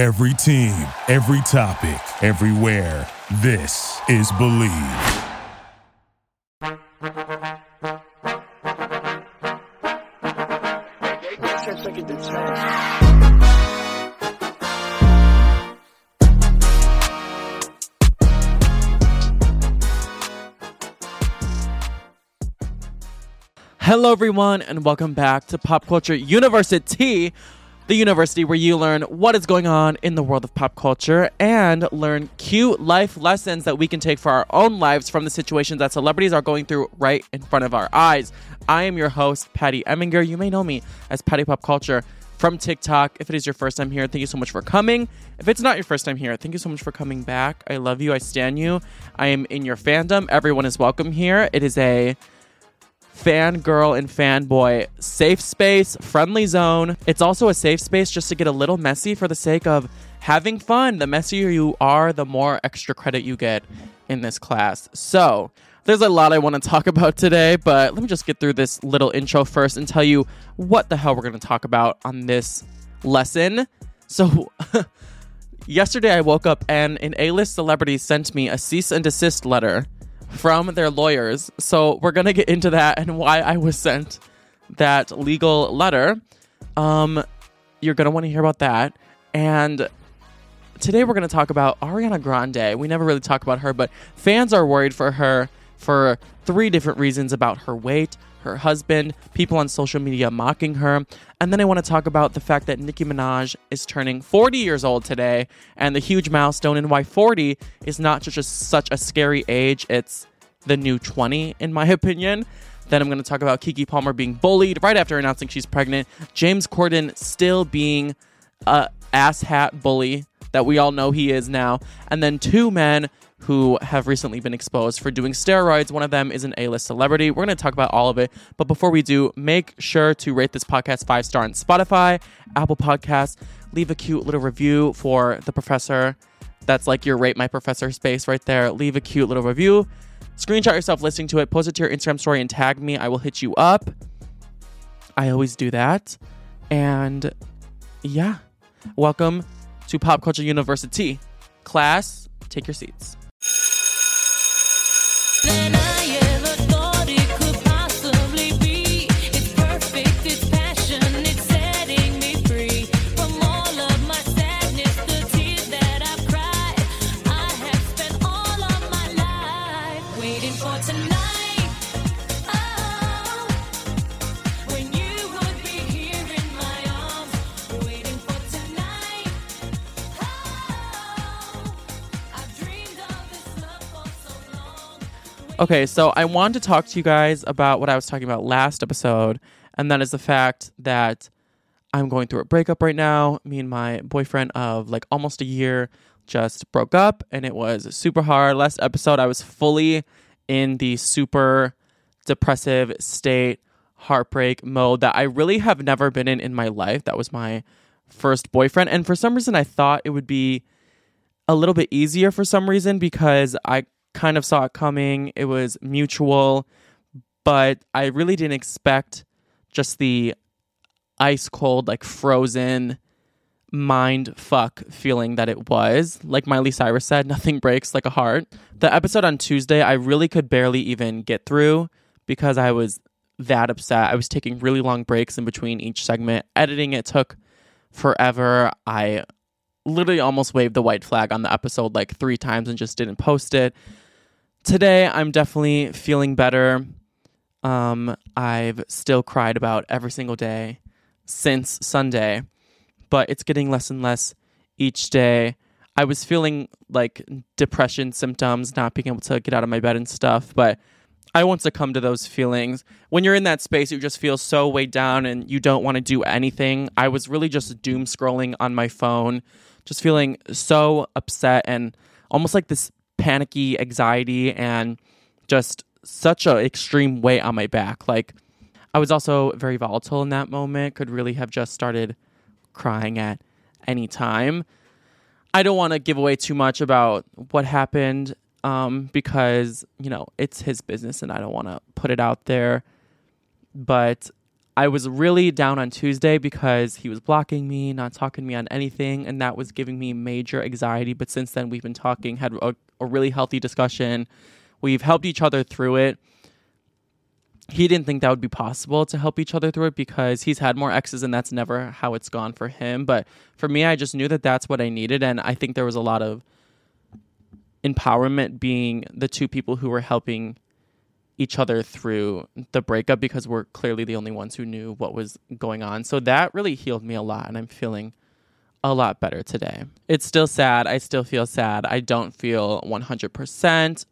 Every team, every topic, everywhere. This is Believe. Hello, everyone, and welcome back to Pop Culture University, the university where you learn what is going on in the world of pop culture and learn cute life lessons that we can take for our own lives from the situations that celebrities are going through right in front of our eyes. I am your host, Patty Eminger. You may know me as Patty Pop Culture from TikTok. If it is your first time here, thank you so much for coming. If it's not your first time here, thank you so much for coming back. I love you. I stand you. I am in your fandom. Everyone is welcome here. It is a fangirl and fanboy safe space, friendly zone. It's also a safe space just to get a little messy for the sake of having fun. The messier you are, the more extra credit you get in this class. So, there's a lot I want to talk about today, but let me just get through this little intro first and tell you what the hell we're going to talk about on this lesson. So, yesterday I woke up and an A list celebrity sent me a cease and desist letter from their lawyers. So we're gonna get into that and why I was sent that legal letter. Um, you're gonna want to hear about that. And today we're gonna talk about Ariana Grande. We never really talk about her, but fans are worried for her for three different reasons about her weight, her husband, people on social media mocking her. And then I want to talk about the fact that Nicki Minaj is turning 40 years old today and the huge milestone and why 40 is not just such a scary age, it's the new 20, in my opinion. Then I'm going to talk about Keke Palmer being bullied right after announcing she's pregnant. James Corden still being a asshat bully that we all know he is now. And then two men who have recently been exposed for doing steroids. One of them is an A list celebrity. We're going to talk about all of it. But before we do, make sure to rate this podcast five star on Spotify, Apple Podcasts. Leave a cute little review for the professor. That's like your rate my professor space right there. Leave a cute little review. Screenshot yourself listening to it, post it to your Instagram story, and tag me. I will hit you up. I always do that. And yeah, welcome to Pop Culture University. Class, take your seats. Okay, so I wanted to talk to you guys about what I was talking about last episode, and that is the fact that I'm going through a breakup right now. Me and my boyfriend of like almost a year just broke up, and it was super hard. Last episode, I was fully in the super depressive state, heartbreak mode that I really have never been in in my life. That was my first boyfriend, and for some reason, I thought it would be a little bit easier for some reason because I kind of saw it coming. It was mutual, but I really didn't expect just the ice cold, like frozen mind fuck feeling that it was. Like Miley Cyrus said, nothing breaks like a heart. The episode on Tuesday, I really could barely even get through because I was that upset. I was taking really long breaks in between each segment. Editing it took forever. I literally almost waved the white flag on the episode like three times and just didn't post it. Today, I'm definitely feeling better. Um, I've still cried about every single day since Sunday, but it's getting less and less each day. I was feeling like depression symptoms, not being able to get out of my bed and stuff, but I won't succumb to those feelings. When you're in that space, you just feel so weighed down and you don't want to do anything. I was really just doom scrolling on my phone, just feeling so upset and almost like this panicky anxiety and just such a extreme weight on my back. Like I was also very volatile in that moment, could really have just started crying at any time. I don't want to give away too much about what happened um, because, you know, it's his business and I don't want to put it out there. But I was really down on Tuesday because he was blocking me, not talking to me on anything, and that was giving me major anxiety. But since then, we've been talking, had a, a really healthy discussion. We've helped each other through it. He didn't think that would be possible to help each other through it because he's had more exes, and that's never how it's gone for him. But for me, I just knew that that's what I needed, and I think there was a lot of empowerment being the two people who were helping each other through the breakup because we're clearly the only ones who knew what was going on. So that really healed me a lot and I'm feeling a lot better today. It's still sad. I still feel sad. I don't feel 100%.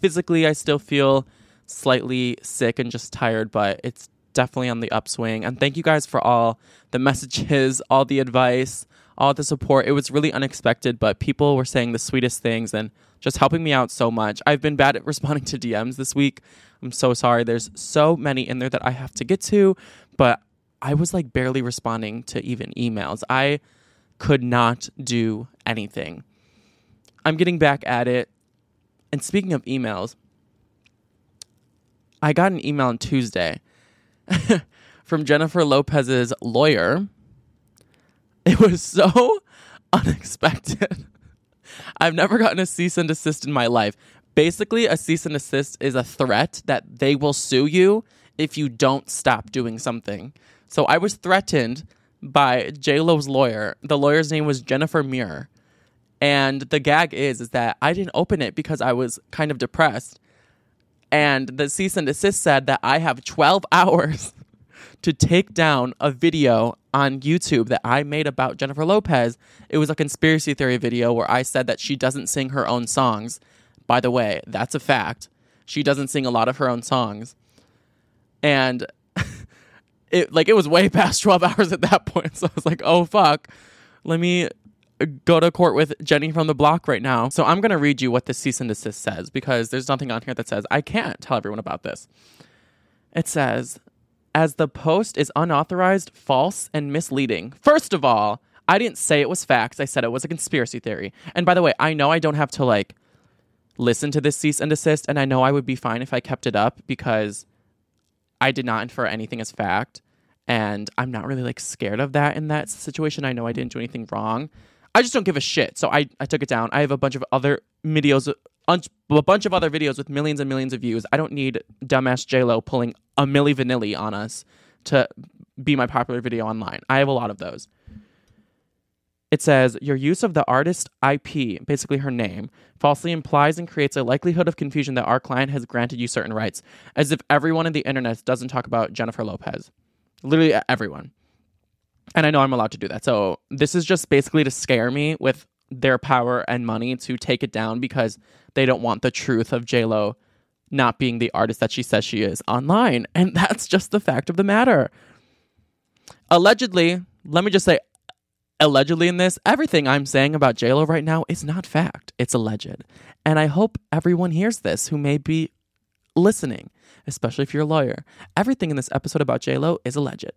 Physically, I still feel slightly sick and just tired, but it's definitely on the upswing. And thank you guys for all the messages, all the advice, all the support. It was really unexpected, but people were saying the sweetest things and just helping me out so much. I've been bad at responding to DMs this week. I'm so sorry. There's so many in there that I have to get to, but I was like barely responding to even emails. I could not do anything. I'm getting back at it. And speaking of emails, I got an email on Tuesday from Jennifer Lopez's lawyer. It was so unexpected. I've never gotten a cease and desist in my life. Basically, a cease and desist is a threat that they will sue you if you don't stop doing something. So I was threatened by J Lo's lawyer. The lawyer's name was Jennifer Muir. And the gag is is that I didn't open it because I was kind of depressed. And the cease and desist said that I have 12 hours to take down a video on YouTube that I made about Jennifer Lopez. It was a conspiracy theory video where I said that she doesn't sing her own songs. By the way, that's a fact. She doesn't sing a lot of her own songs. And it like it was way past 12 hours at that point. So I was like, "Oh fuck. Let me go to court with Jenny from the block right now." So I'm going to read you what the cease and desist says because there's nothing on here that says I can't tell everyone about this. It says, as the post is unauthorized, false, and misleading. First of all, I didn't say it was facts. I said it was a conspiracy theory. And by the way, I know I don't have to like listen to this cease and desist, and I know I would be fine if I kept it up because I did not infer anything as fact. And I'm not really like scared of that in that situation. I know I didn't do anything wrong. I just don't give a shit. So I, I took it down. I have a bunch of other videos, a bunch of other videos with millions and millions of views. I don't need dumbass JLo pulling a milli vanilli on us to be my popular video online. I have a lot of those. It says your use of the artist IP, basically her name, falsely implies and creates a likelihood of confusion that our client has granted you certain rights, as if everyone in the internet doesn't talk about Jennifer Lopez. Literally everyone. And I know I'm allowed to do that. So this is just basically to scare me with their power and money to take it down because they don't want the truth of JLo not being the artist that she says she is online. And that's just the fact of the matter. Allegedly, let me just say allegedly in this, everything I'm saying about JLo right now is not fact. It's alleged. And I hope everyone hears this who may be listening, especially if you're a lawyer. Everything in this episode about JLo is alleged.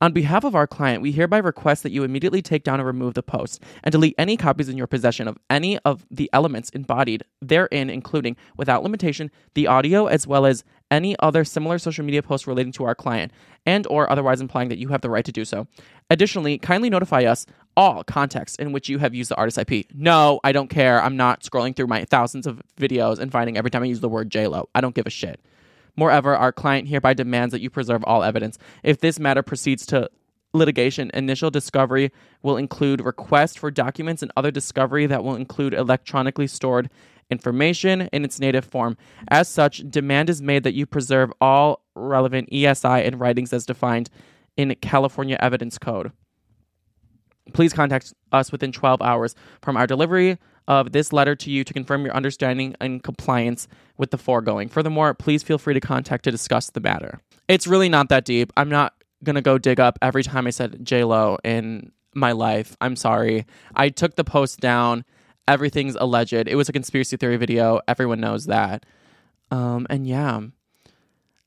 On behalf of our client, we hereby request that you immediately take down and remove the post and delete any copies in your possession of any of the elements embodied therein, including, without limitation, the audio as well as any other similar social media posts relating to our client and or otherwise implying that you have the right to do so. Additionally, kindly notify us all contexts in which you have used the artist IP. No, I don't care. I'm not scrolling through my thousands of videos and finding every time I use the word JLo. I don't give a shit. Moreover, our client hereby demands that you preserve all evidence. If this matter proceeds to litigation, initial discovery will include requests for documents and other discovery that will include electronically stored information in its native form. As such, demand is made that you preserve all relevant ESI and writings as defined in California Evidence Code. Please contact us within 12 hours from our delivery of this letter to you to confirm your understanding and compliance with the foregoing. Furthermore, please feel free to contact to discuss the matter. It's really not that deep. I'm not going to go dig up every time I said J-Lo in my life. I'm sorry. I took the post down. Everything's alleged. It was a conspiracy theory video. Everyone knows that. Um, and yeah.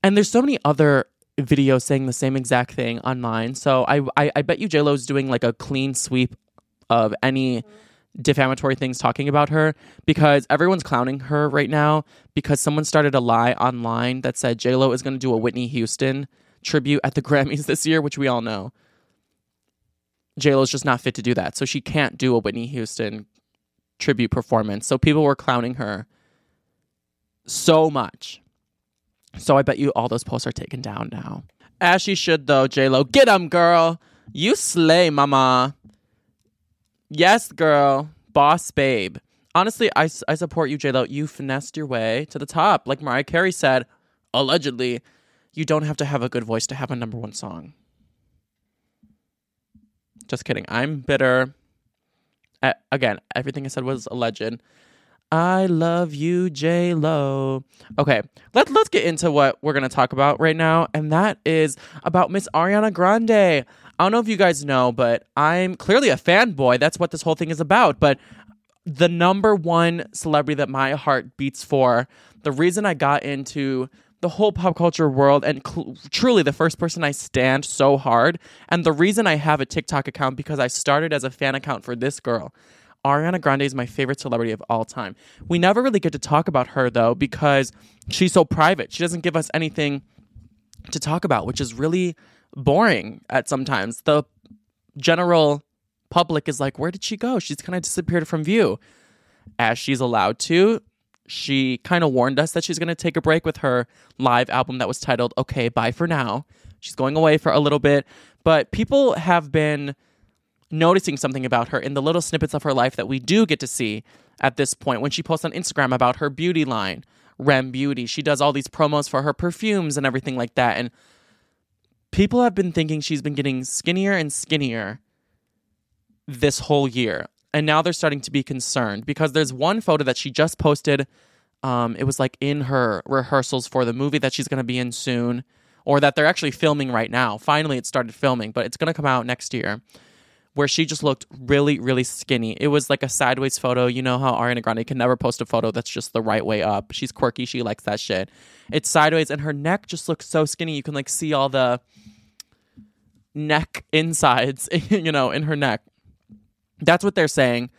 And there's so many other videos saying the same exact thing online. So I I, I bet you J-Lo's doing like a clean sweep of any defamatory things talking about her because everyone's clowning her right now because someone started a lie online that said J-Lo is going to do a Whitney Houston tribute at the Grammys this year, which we all know. JLo's just not fit to do that. So she can't do a Whitney Houston tribute performance. So people were clowning her so much. So I bet you all those posts are taken down now. As she should though, JLo. Get 'em, girl. You slay, mama. Yes, girl. Boss babe. Honestly, I, I support you, JLo. You finessed your way to the top. Like Mariah Carey said, allegedly, you don't have to have a good voice to have a number one song. Just kidding. I'm bitter. Again, everything I said was a legend. I love you, J Lo. Okay, let's let's get into what we're gonna talk about right now, and that is about Miss Ariana Grande. I don't know if you guys know, but I'm clearly a fanboy. That's what this whole thing is about. But the number one celebrity that my heart beats for, the reason I got into the whole pop culture world, and cl- truly the first person I stand so hard, and the reason I have a TikTok account because I started as a fan account for this girl. Ariana Grande is my favorite celebrity of all time. We never really get to talk about her though because she's so private. She doesn't give us anything to talk about, which is really boring at sometimes. The general public is like, where did she go? She's kind of disappeared from view. As she's allowed to, she kind of warned us that she's going to take a break with her live album that was titled Okay, Bye for Now. She's going away for a little bit, but people have been noticing something about her in the little snippets of her life that we do get to see at this point when she posts on Instagram about her beauty line, Rem Beauty. She does all these promos for her perfumes and everything like that. And people have been thinking she's been getting skinnier and skinnier this whole year. And now they're starting to be concerned because there's one photo that she just posted. Um, it was like in her rehearsals for the movie that she's going to be in soon, or that they're actually filming right now. Finally, it started filming, but it's going to come out next year. Where she just looked really, really skinny. It was like a sideways photo. You know how Ariana Grande can never post a photo that's just the right way up. She's quirky. She likes that shit. It's sideways, and her neck just looks so skinny. You can like see all the neck insides, you know, in her neck. That's what they're saying.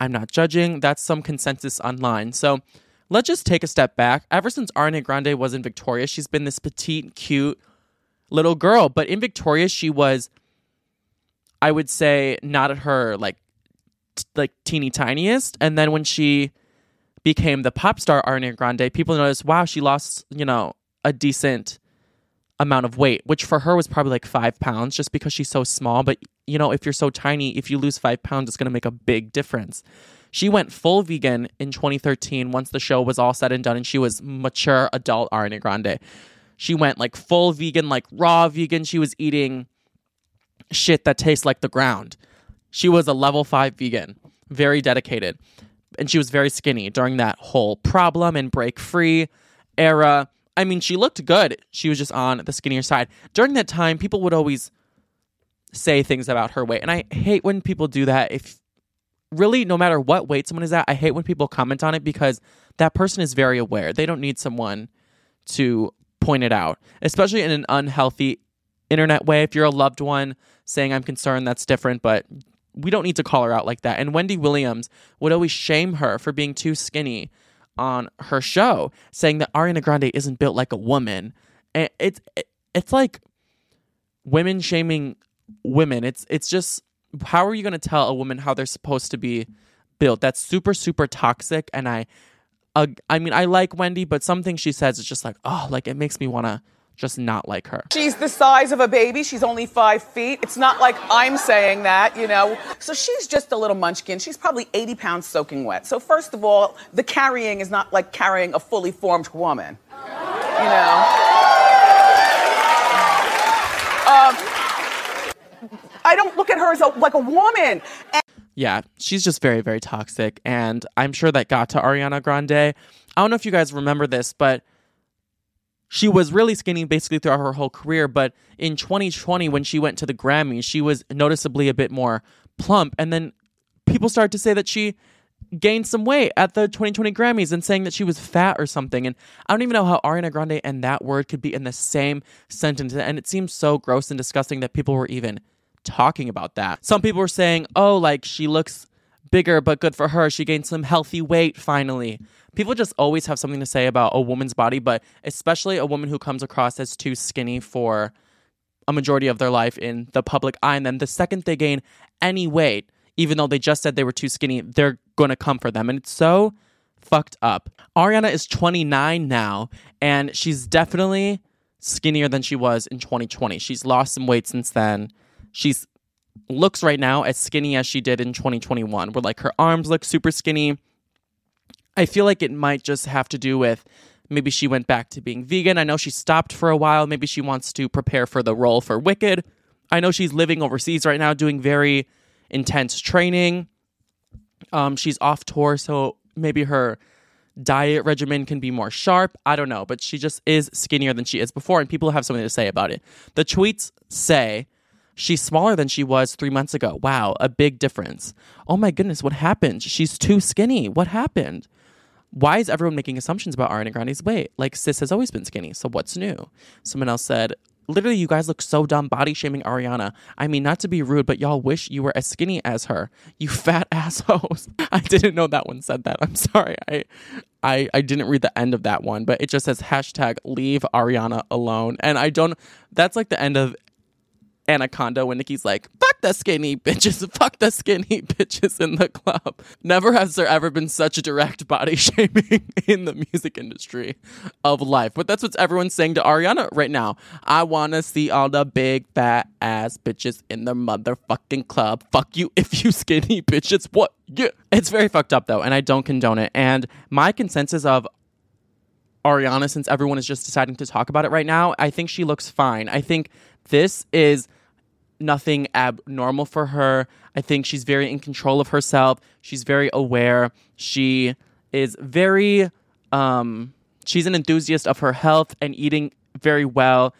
I'm not judging. That's some consensus online. So let's just take a step back. Ever since Ariana Grande was in Victorious, she's been this petite, cute little girl. But in Victorious, she was, I would say, not at her like, t- like teeny tiniest. And then when she became the pop star Ariana Grande, people noticed, wow, she lost, you know, a decent amount of weight, which for her was probably like five pounds just because she's so small. But, you know, if you're so tiny, if you lose five pounds, it's going to make a big difference. She went full vegan in 2013 once the show was all said and done and she was mature adult Ariana Grande. She went like full vegan, like raw vegan. She was eating shit that tastes like the ground. She was a level five vegan, very dedicated. And she was very skinny during that whole problem and break free era. I mean, she looked good. She was just on the skinnier side. During that time, people would always say things about her weight. And I hate when people do that. If really, no matter what weight someone is at, I hate when people comment on it because that person is very aware. They don't need someone to point it out, especially in an unhealthy internet way. If you're a loved one saying, I'm concerned, that's different, but we don't need to call her out like that. And Wendy Williams would always shame her for being too skinny on her show, saying that Ariana Grande isn't built like a woman. And it's it's like women shaming women. It's it's just how are you going to tell a woman how they're supposed to be built? That's super super toxic. And I, uh, I mean, I like Wendy, but something she says is just like, oh, like it makes me want to just not like her. She's the size of a baby. She's only five feet. It's not like I'm saying that, you know. So she's just a little munchkin. She's probably 80 pounds soaking wet. So, first of all, the carrying is not like carrying a fully formed woman, you know. Um, I don't look at her as a, like a woman. And yeah, she's just very, very toxic. And I'm sure that got to Ariana Grande. I don't know if you guys remember this, but she was really skinny basically throughout her whole career. But in 2020, when she went to the Grammys, she was noticeably a bit more plump. And then people started to say that she gained some weight at the 2020 Grammys and saying that she was fat or something. And I don't even know how Ariana Grande and that word could be in the same sentence. And it seems so gross and disgusting that people were even talking about that. Some people were saying, oh, like she looks bigger, but good for her. She gained some healthy weight finally. People just always have something to say about a woman's body, but especially a woman who comes across as too skinny for a majority of their life in the public eye. And then the second they gain any weight, even though they just said they were too skinny, they're going to come for them. And it's so fucked up. Ariana is 29 now, and she's definitely skinnier than she was in 2020. She's lost some weight since then. She's looks right now as skinny as she did in 2021, where like her arms look super skinny. I feel like it might just have to do with maybe she went back to being vegan. I know she stopped for a while. Maybe she wants to prepare for the role for Wicked. I know she's living overseas right now doing very intense training. Um, she's off tour, so maybe her diet regimen can be more sharp. I don't know, but she just is skinnier than she is before, and people have something to say about it. The tweets say she's smaller than she was three months ago. Wow, a big difference. Oh my goodness, what happened? She's too skinny. What happened? Why is everyone making assumptions about Ariana Grande's weight? Like, sis has always been skinny, so what's new? Someone else said, Literally, you guys look so dumb body shaming Ariana. I mean, not to be rude, but y'all wish you were as skinny as her. You fat assholes. I didn't know that one said that. I'm sorry. I, I, I didn't read the end of that one, but it just says hashtag leave Ariana alone. And I don't, that's like the end of Anaconda when Nicki's like, fuck the skinny bitches, fuck the skinny bitches in the club. Never has there ever been such a direct body shaming in the music industry of life. But that's what everyone's saying to Ariana right now. I wanna see all the big fat ass bitches in the motherfucking club. Fuck you if you skinny bitches. What? Yeah. It's very fucked up though, and I don't condone it. And my consensus of Ariana, since everyone is just deciding to talk about it right now, I think she looks fine. I think this is nothing abnormal for her. I think she's very in control of herself. She's very aware. She is very um she's an enthusiast of her health and eating very well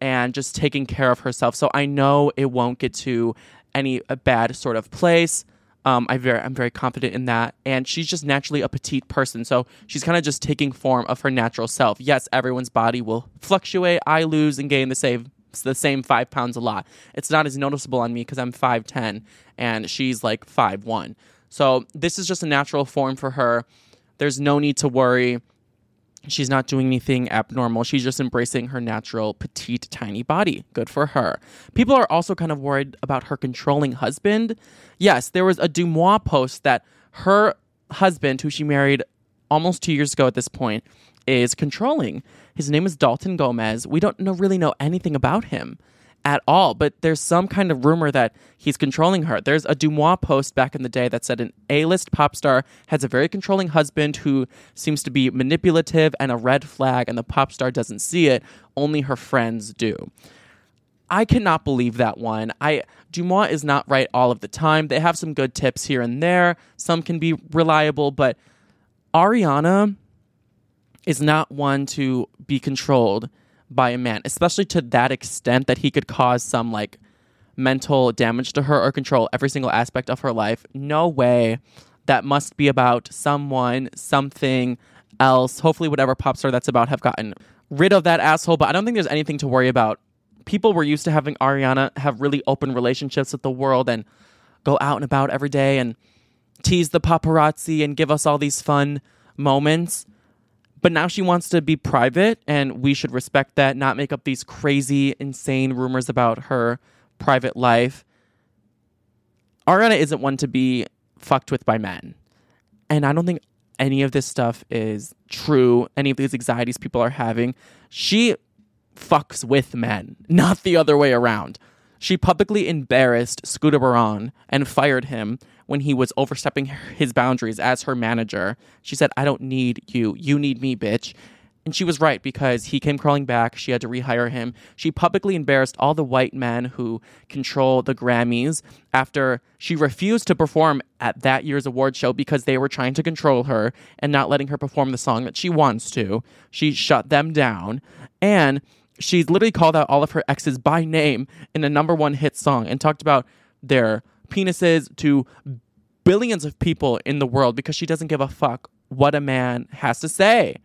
and just taking care of herself. So I know it won't get to any bad sort of place. Um, I very, I'm very confident in that. And she's just naturally a petite person. So she's kind of just taking form of her natural self. Yes, everyone's body will fluctuate. I lose and gain the same, the same five pounds a lot. It's not as noticeable on me because I'm 5'10 and she's like 5'1. So this is just a natural form for her. There's no need to worry. She's not doing anything abnormal. She's just embracing her natural, petite, tiny body. Good for her. People are also kind of worried about her controlling husband. Yes, there was a DeuxMoi post that her husband, who she married almost two years ago at this point, is controlling. His name is Dalton Gomez. We don't know, really know anything about him at all, but there's some kind of rumor that he's controlling her. There's a DeuxMoi post back in the day that said an A-list pop star has a very controlling husband who seems to be manipulative and a red flag, and the pop star doesn't see it. Only her friends do. I cannot believe that one. I DeuxMoi is not right all of the time. They have some good tips here and there. Some can be reliable, but Ariana is not one to be controlled by a man, especially to that extent that he could cause some like mental damage to her or control every single aspect of her life. No way. That must be about someone, something else. Hopefully, whatever pop star that's about have gotten rid of that asshole. But I don't think there's anything to worry about. People were used to having Ariana have really open relationships with the world and go out and about every day and tease the paparazzi and give us all these fun moments. But now she wants to be private, and we should respect that, not make up these crazy, insane rumors about her private life. Ariana isn't one to be fucked with by men. And I don't think any of this stuff is true, any of these anxieties people are having. She fucks with men, not the other way around. She publicly embarrassed Scooter Braun and fired him when he was overstepping his boundaries as her manager. She said, I don't need you. You need me, bitch. And she was right because he came crawling back. She had to rehire him. She publicly embarrassed all the white men who control the Grammys after she refused to perform at that year's award show because they were trying to control her and not letting her perform the song that she wants to. She shut them down. And she's literally called out all of her exes by name in a number one hit song and talked about their penises to billions of people in the world because she doesn't give a fuck what a man has to say.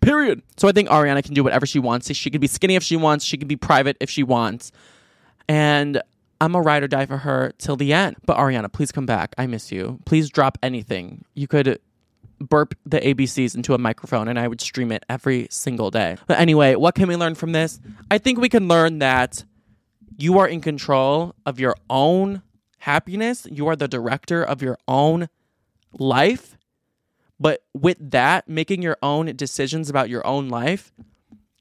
Period. So I think Ariana can do whatever she wants. She can be skinny if she wants. She can be private if she wants. And I'm a ride or die for her till the end. But Ariana, please come back. I miss you. Please drop anything. You could burp the ABCs into a microphone and I would stream it every single day. But anyway, what can we learn from this? I think we can learn that you are in control of your own happiness. You are the director of your own life. But with that, making your own decisions about your own life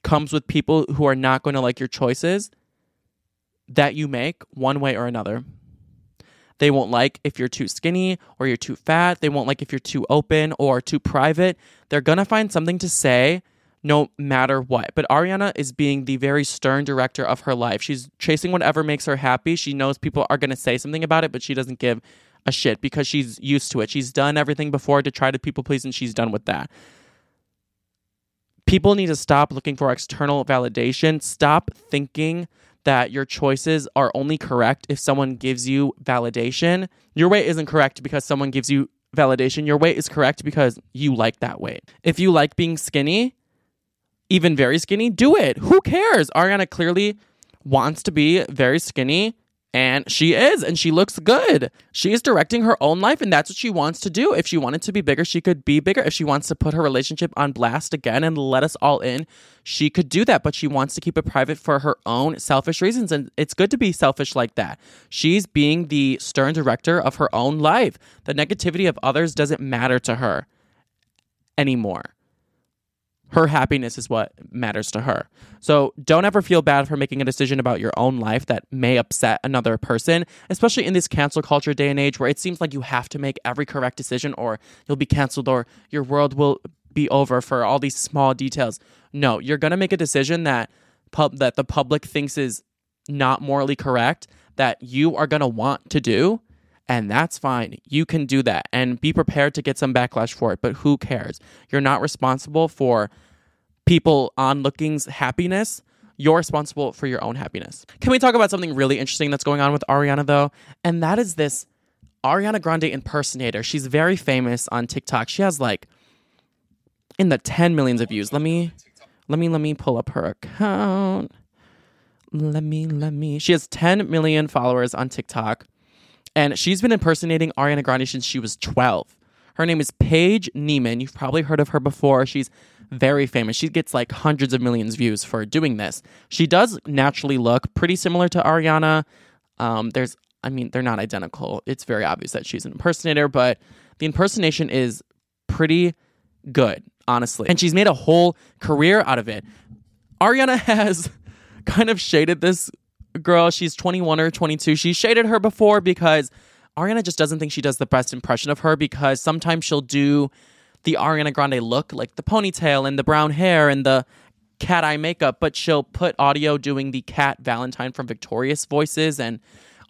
comes with people who are not going to like your choices that you make one way or another. They won't like if you're too skinny or you're too fat. They won't like if you're too open or too private. They're going to find something to say no matter what. But Ariana is being the very stern director of her life. She's chasing whatever makes her happy. She knows people are going to say something about it, but she doesn't give a shit because she's used to it. She's done everything before to try to people please, and she's done with that. People need to stop looking for external validation. Stop thinking that your choices are only correct if someone gives you validation. Your weight isn't correct because someone gives you validation. Your weight is correct because you like that weight. If you like being skinny, even very skinny, do it. Who cares? Ariana clearly wants to be very skinny and she is and she looks good. She is directing her own life and that's what she wants to do. If she wanted to be bigger, she could be bigger. If she wants to put her relationship on blast again and let us all in, she could do that, but she wants to keep it private for her own selfish reasons and it's good to be selfish like that. She's being the stern director of her own life. The negativity of others doesn't matter to her anymore her happiness is what matters to her. So don't ever feel bad for making a decision about your own life that may upset another person, especially in this cancel culture day and age where it seems like you have to make every correct decision or you'll be canceled or your world will be over for all these small details. No, you're going to make a decision that pub that the public thinks is not morally correct that you are going to want to do and that's fine. You can do that and be prepared to get some backlash for it, but who cares? You're not responsible for people on looking's happiness. You're responsible for your own happiness. Can we talk about something really interesting that's going on with Ariana though? And that is this Ariana Grande impersonator. She's very famous on TikTok. She has like in the 10 millions of views. Let me let me let me pull up her account. Let me let me. She has 10 million followers on TikTok. And she's been impersonating Ariana Grande since she was 12. Her name is Paige Niemann. You've probably heard of her before. She's very famous. She gets like hundreds of millions views for doing this. She does naturally look pretty similar to Ariana. Um, there's, I mean, they're not identical. It's very obvious that she's an impersonator, but the impersonation is pretty good, honestly. And she's made a whole career out of it. Ariana has kind of shaded this girl. She's 21 or 22. She shaded her before because Ariana just doesn't think she does the best impression of her because sometimes she'll do the Ariana Grande look, like the ponytail and the brown hair and the cat eye makeup, but she'll put audio doing the cat Valentine from Victorious voices. And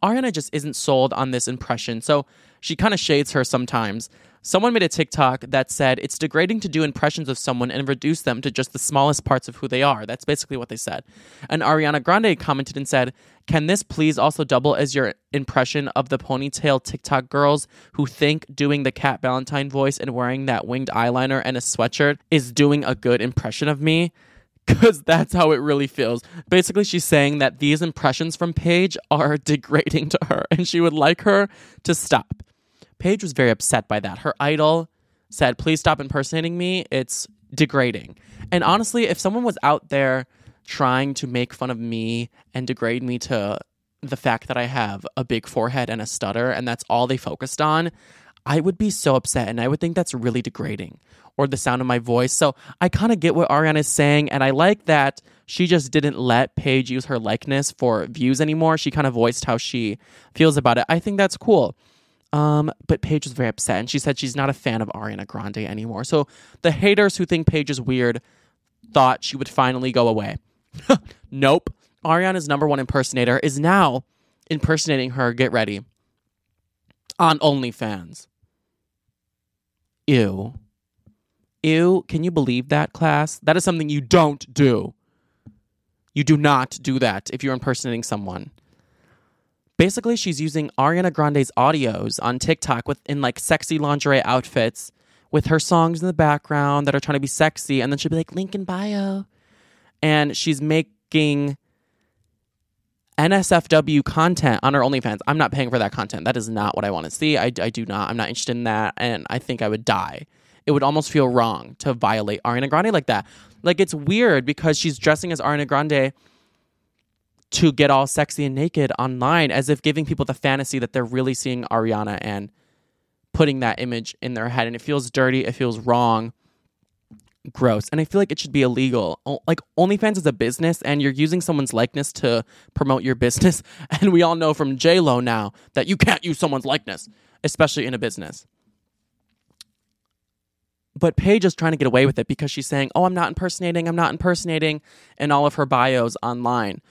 Ariana just isn't sold on this impression. So she kind of shades her sometimes. Someone made a TikTok that said it's degrading to do impressions of someone and reduce them to just the smallest parts of who they are. That's basically what they said. And Ariana Grande commented and said, Can this please also double as your impression of the ponytail TikTok girls who think doing the Cat Valentine voice and wearing that winged eyeliner and a sweatshirt is doing a good impression of me? Because that's how it really feels. Basically, she's saying that these impressions from Paige are degrading to her and she would like her to stop. Paige was very upset by that. Her idol said, Please stop impersonating me. It's degrading. And honestly, if someone was out there trying to make fun of me and degrade me to the fact that I have a big forehead and a stutter, and that's all they focused on, I would be so upset and I would think that's really degrading. Or the sound of my voice. So I kind of get what Ariana is saying, and I like that she just didn't let Paige use her likeness for views anymore. She kind of voiced how she feels about it. I think that's cool. Um, but Paige was very upset, and she said she's not a fan of Ariana Grande anymore. So the haters who think Paige is weird thought she would finally go away. nope. Ariana's number one impersonator is now impersonating her. Get ready on OnlyFans. Ew. Ew. Can you believe that, class? That is something you don't do. You do not do that if you're impersonating someone. Basically, she's using Ariana Grande's audios on TikTok with in like sexy lingerie outfits with her songs in the background that are trying to be sexy, and then she'll be like, link in bio. And she's making NSFW content on her OnlyFans. I'm not paying for that content. That is not what I want to see. I, I do not. I'm not interested in that. And I think I would die. It would almost feel wrong to violate Ariana Grande like that. Like it's weird because she's dressing as Ariana Grande to get all sexy and naked online as if giving people the fantasy that they're really seeing Ariana and putting that image in their head. And it feels dirty. It feels wrong gross and i feel like it should be illegal like onlyfans is a business and you're using someone's likeness to promote your business and we all know from j-lo now that you can't use someone's likeness especially in a business but paige is trying to get away with it because she's saying oh i'm not impersonating i'm not impersonating in all of her bios online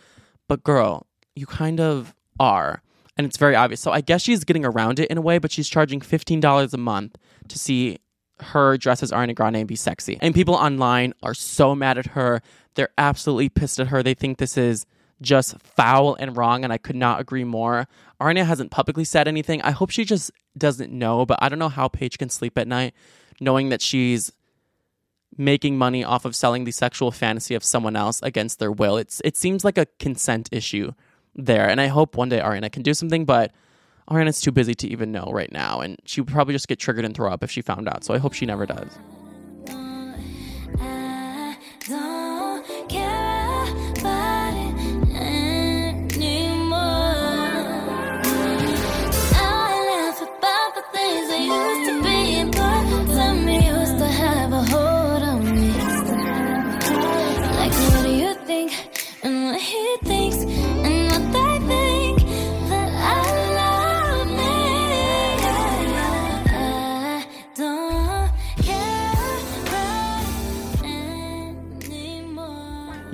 but girl you kind of are and it's very obvious so i guess she's getting around it in a way but she's charging $15 a month to see her dress as Ariana Grande and be sexy. And people online are so mad at her. They're absolutely pissed at her. They think this is just foul and wrong, and I could not agree more. Ariana hasn't publicly said anything. I hope she just doesn't know, but I don't know how Paige can sleep at night knowing that she's making money off of selling the sexual fantasy of someone else against their will. It's it seems like a consent issue there, and I hope one day Ariana can do something, but Ariana's too busy to even know right now, and she would probably just get triggered and throw up if she found out. So I hope she never does.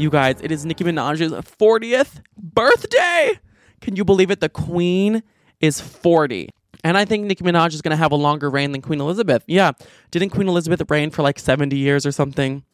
You guys, it is Nicki Minaj's 40th birthday. Can you believe it? The Queen is 40. And I think Nicki Minaj is going to have a longer reign than Queen Elizabeth. Yeah. Didn't Queen Elizabeth reign for like 70 years or something?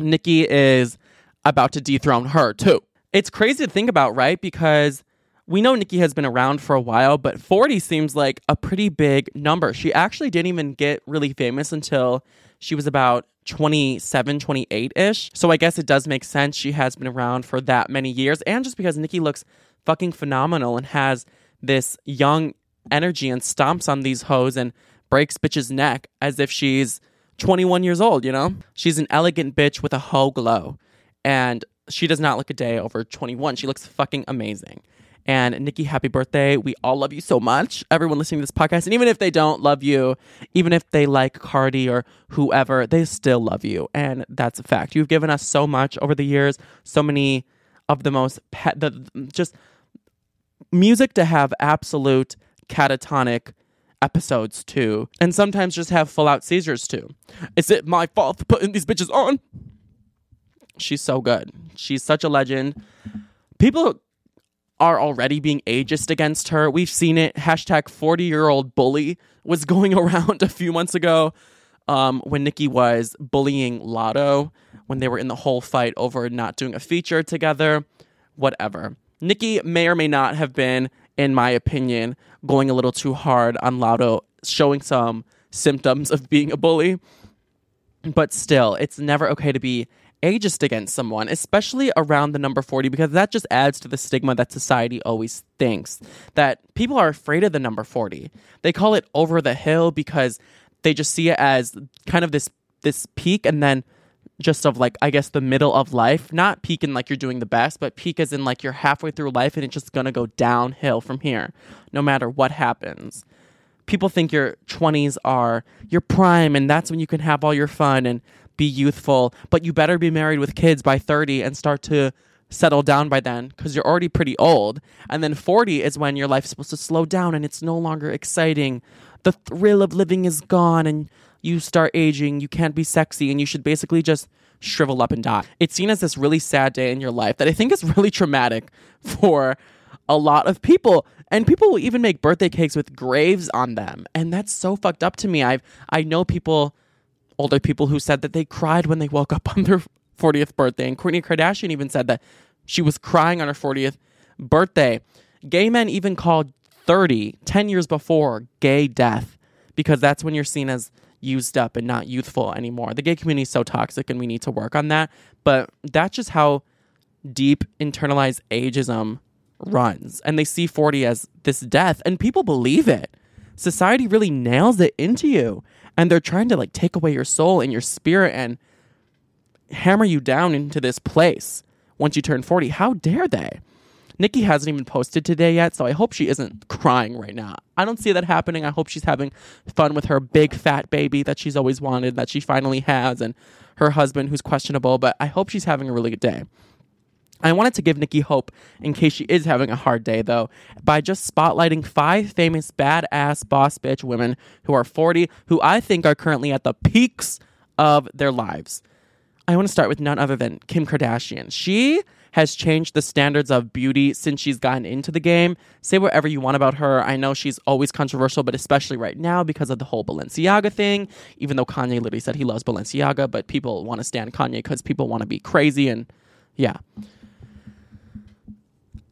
Nicki is about to dethrone her too. It's crazy to think about, right? Because we know Nicki has been around for a while, but 40 seems like a pretty big number. She actually didn't even get really famous until she was about 27, 28 ish. So I guess it does make sense she has been around for that many years. And just because Nicki looks fucking phenomenal and has this young energy and stomps on these hoes and breaks bitches' neck as if she's 21 years old, you know? She's an elegant bitch with a hoe glow. And she does not look a day over 21. She looks fucking amazing. And Nicki, happy birthday. We all love you so much. Everyone listening to this podcast. And even if they don't love you, even if they like Cardi or whoever, they still love you. And that's a fact. You've given us so much over the years, so many of the most, the, just music to have absolute catatonic episodes too, and sometimes just have full out seizures too. Is it my fault for putting these bitches on? She's so good. She's such a legend. People are already being ageist against her. We've seen it. Hashtag 40 year old bully was going around a few months ago um, when Nicki was bullying Latto when they were in the whole fight over not doing a feature together. Whatever. Nicki may or may not have been, in my opinion, going a little too hard on Latto, showing some symptoms of being a bully. But still, it's never okay to be ageist against someone, especially around the number 40, because that just adds to the stigma that society always thinks that people are afraid of the number 40. They call it over the hill because they just see it as kind of this this peak and then just of like I guess the middle of life, not peak in like you're doing the best, but peak as in like you're halfway through life and it's just gonna go downhill from here, no matter what happens. People think your 20s are your prime and that's when you can have all your fun and be youthful, but you better be married with kids by 30 and start to settle down by then because you're already pretty old. And then 40 is when your life's supposed to slow down and it's no longer exciting. The thrill of living is gone and you start aging, you can't be sexy, and you should basically just shrivel up and die. It's seen as this really sad day in your life that I think is really traumatic for a lot of people. And people will even make birthday cakes with graves on them. And that's so fucked up to me. I've I know people older people who said that they cried when they woke up on their 40th birthday. And Kourtney Kardashian even said that she was crying on her 40th birthday. Gay men even called 30, 10 years before, gay death because that's when you're seen as used up and not youthful anymore. The gay community is so toxic and we need to work on that. But that's just how deep internalized ageism runs and they see 40 as this death and people believe it. Society really nails it into you and they're trying to like take away your soul and your spirit and hammer you down into this place once you turn 40. How dare they? Nicki hasn't even posted today yet, so I hope she isn't crying right now. I don't see that happening. I hope she's having fun with her big fat baby that she's always wanted, that she finally has, and her husband who's questionable, but I hope she's having a really good day. I wanted to give Nicki hope in case she is having a hard day, though, by just spotlighting five famous badass boss bitch women who are 40, who I think are currently at the peaks of their lives. I want to start with none other than Kim Kardashian. She has changed the standards of beauty since she's gotten into the game. Say whatever you want about her. I know she's always controversial, but especially right now because of the whole Balenciaga thing. Even though Kanye literally said he loves Balenciaga, but people want to stand Kanye because people want to be crazy and yeah.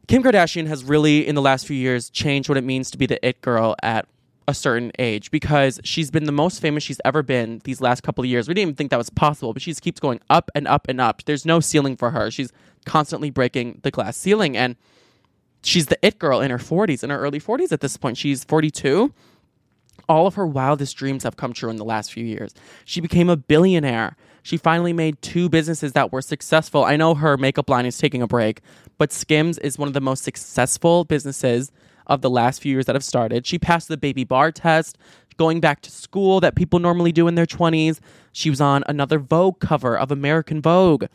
Kim Kardashian has really, in the last few years, changed what it means to be the it girl at a certain age because she's been the most famous she's ever been these last couple of years. We didn't even think that was possible, but she just keeps going up and up and up. There's no ceiling for her. She's constantly breaking the glass ceiling, and she's the it girl in her 40s, in her early 40s at this point. She's 42 all of her wildest dreams have come true in the last few years. She became a billionaire. She finally made two businesses that were successful. I know her makeup line is taking a break, but Skims is one of the most successful businesses of the last few years that have started. She passed the baby bar test, going back to school that people normally do in their 20s. She was on another Vogue cover of American Vogue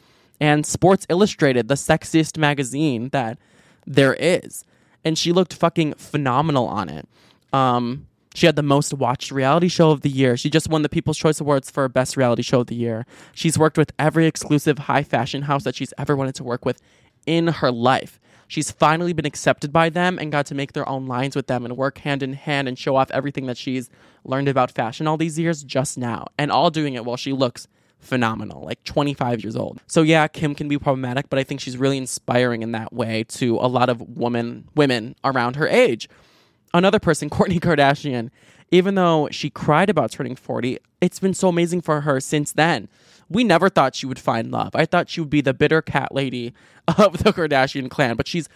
and Sports Illustrated, the sexiest magazine that there is. And she looked fucking phenomenal on it. Um, she had the most watched reality show of the year. She just won the People's Choice Awards for Best Reality Show of the Year. She's worked with every exclusive high fashion house that she's ever wanted to work with in her life. She's finally been accepted by them and got to make their own lines with them and work hand in hand and show off everything that she's learned about fashion all these years just now. And all doing it while she looks phenomenal, like 25 years old. So yeah, Kim can be problematic, but I think she's really inspiring in that way to a lot of women women around her age another person, Kourtney Kardashian, even though she cried about turning 40, it's been so amazing for her since then. We never thought she would find love. I thought she would be the bitter cat lady of the Kardashian clan, but she's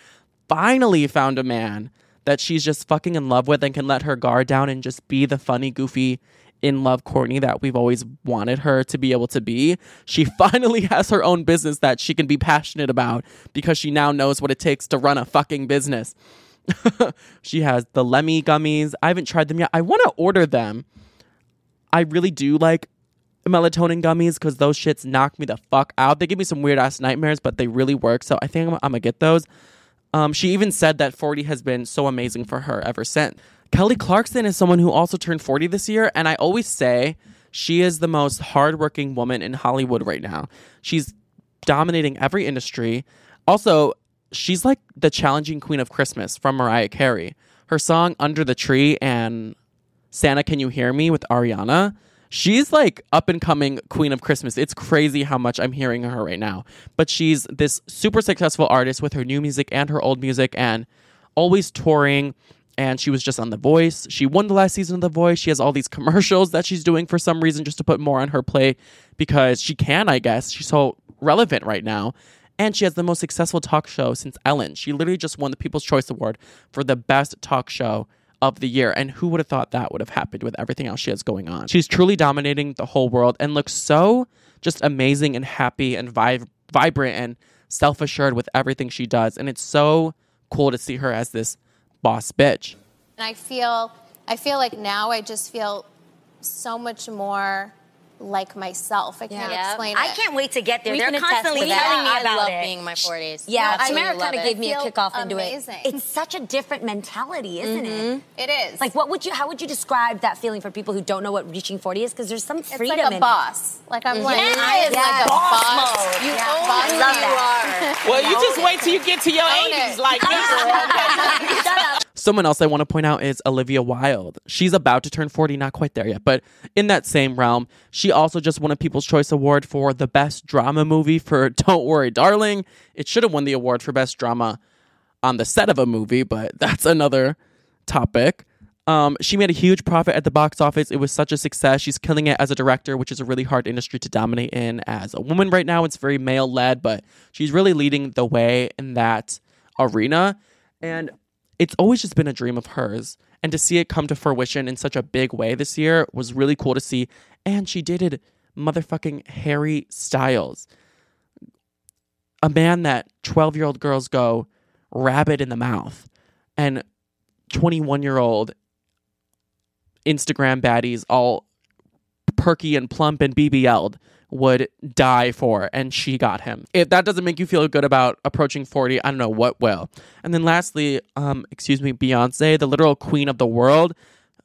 finally found a man that she's just fucking in love with and can let her guard down and just be the funny, goofy, in love Kourtney that we've always wanted her to be able to be. She finally has her own business that she can be passionate about because she now knows what it takes to run a fucking business. she has the Lemme gummies. I haven't tried them yet. I want to order them. I really do like melatonin gummies because those shits knock me the fuck out. They give me some weird ass nightmares, but they really work. So I think I'm, I'm gonna get those. Um, she even said that 40 has been so amazing for her ever since. Kelly Clarkson is someone who also turned 40 this year, and I always say she is the most hardworking woman in Hollywood right now. She's dominating every industry. Also, she's like the challenging queen of Christmas from Mariah Carey. Her song Under the Tree and Santa Can You Hear Me with Ariana. She's like up and coming queen of Christmas. It's crazy how much I'm hearing her right now. But she's this super successful artist with her new music and her old music and always touring. And she was just on The Voice. She won the last season of The Voice. She has all these commercials that she's doing for some reason just to put more on her plate because she can, I guess. She's so relevant right now. And she has the most successful talk show since Ellen. She literally just won the People's Choice Award for the best talk show of the year. And who would have thought that would have happened with everything else she has going on? She's truly dominating the whole world and looks so just amazing and happy and vi- vibrant and self assured with everything she does. And it's so cool to see her as this boss bitch. And I feel, I feel like now I just feel so much more like myself. I can't Yeah. explain I it. can't wait to get there. We They're constantly to that. telling me I about love it. being in my 40s. Yeah, I Tamara love kind of gave me a Feel kickoff into it. It's such a different mentality, isn't it? Mm-hmm. It is. Like, what would you? How would you describe that feeling for people who don't know what reaching forty is? Because there's some freedom. it's freedom like in a it. boss. Like I'm like, Yes, I am like a Boss boss. mode. You Yeah. own Boss who love you that. are. Well, you just wait till you get to your Own 80s it. like me. Shut up. Someone else I want to point out is Olivia Wilde. She's about to turn 40, not quite there yet, but in that same realm, she also just won a People's Choice Award for the best drama movie for Don't Worry, Darling. It should have won the award for best drama on the set of a movie, but that's another topic. Um, she made a huge profit at the box office. It was such a success. She's killing it as a director, which is a really hard industry to dominate in as a woman right now. It's very male led, but she's really leading the way in that arena. And it's always just been a dream of hers. And to see it come to fruition in such a big way this year was really cool to see. And she dated motherfucking Harry Styles, a man that 12 year old girls go rabid in the mouth. And 21 year old Instagram baddies, all perky and plump and BBL'd, would die for, and she got him. If that doesn't make you feel good about approaching 40, I don't know what will. And then lastly, um, excuse me, Beyonce, the literal queen of the world.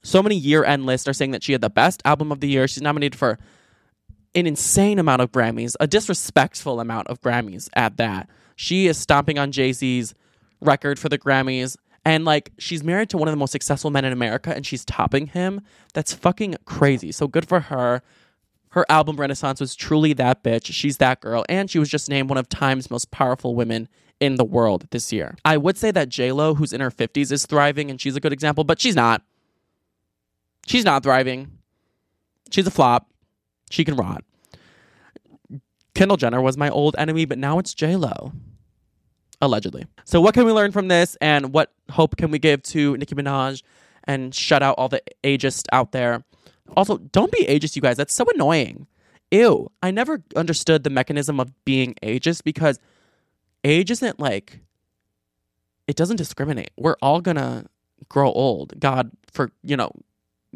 So many year end lists are saying that she had the best album of the year. She's nominated for an insane amount of Grammys, a disrespectful amount of Grammys at that. She is stomping on Jay Z's record for the Grammys. And like, she's married to one of the most successful men in America and she's topping him. That's fucking crazy. So good for her. Her album Renaissance was truly that bitch. She's that girl. And she was just named one of Time's most powerful women in the world this year. I would say that J-Lo, who's in her 50s, is thriving and she's a good example, but she's not. She's not thriving. She's a flop. She can rot. Kendall Jenner was my old enemy, but now it's Lo. Allegedly. So, what can we learn from this, and what hope can we give to Nicki Minaj and shut out all the ageist out there? Also, don't be ageist, you guys. That's so annoying. Ew. I never understood the mechanism of being ageist because age isn't like, it doesn't discriminate. We're all gonna grow old. God, for, you know,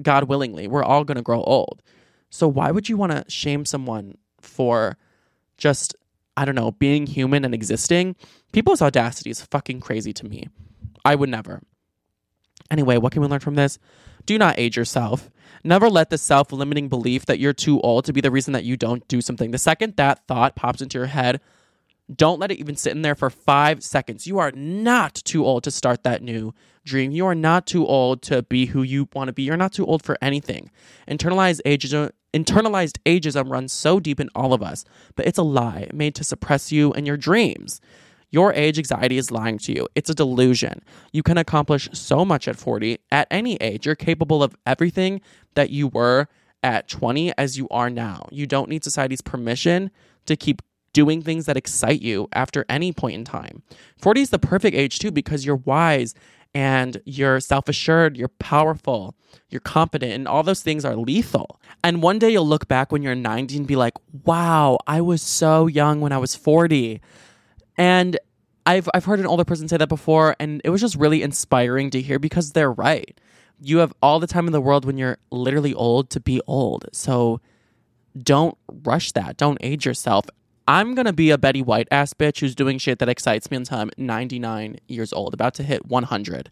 God willingly, we're all gonna grow old. So, why would you wanna shame someone for just I don't know, being human and existing, people's audacity is fucking crazy to me. I would never. Anyway, what can we learn from this? Do not age yourself. Never let the self limiting belief that you're too old to be the reason that you don't do something. The second that thought pops into your head, don't let it even sit in there for five seconds. You are not too old to start that new dream. You are not too old to be who you want to be. You're not too old for anything. Internalized ageism, internalized ageism runs so deep in all of us, but it's a lie made to suppress you and your dreams. Your age anxiety is lying to you. It's a delusion. You can accomplish so much at 40. At any age, you're capable of everything that you were at 20 as you are now. You don't need society's permission to keep doing things that excite you after any point in time. 40 is the perfect age too because you're wise and you're self assured, you're powerful, you're confident, and all those things are lethal. And one day you'll look back when you're 90 and be like, wow, I was so young when I was 40. And I've, I've heard an older person say that before, and it was just really inspiring to hear because they're right. You have all the time in the world when you're literally old to be old. So don't rush that. Don't age yourself. I'm gonna be a Betty White ass bitch who's doing shit that excites me until I'm 99 years old, about to hit 100.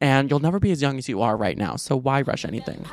And you'll never be as young as you are right now. So why rush anything?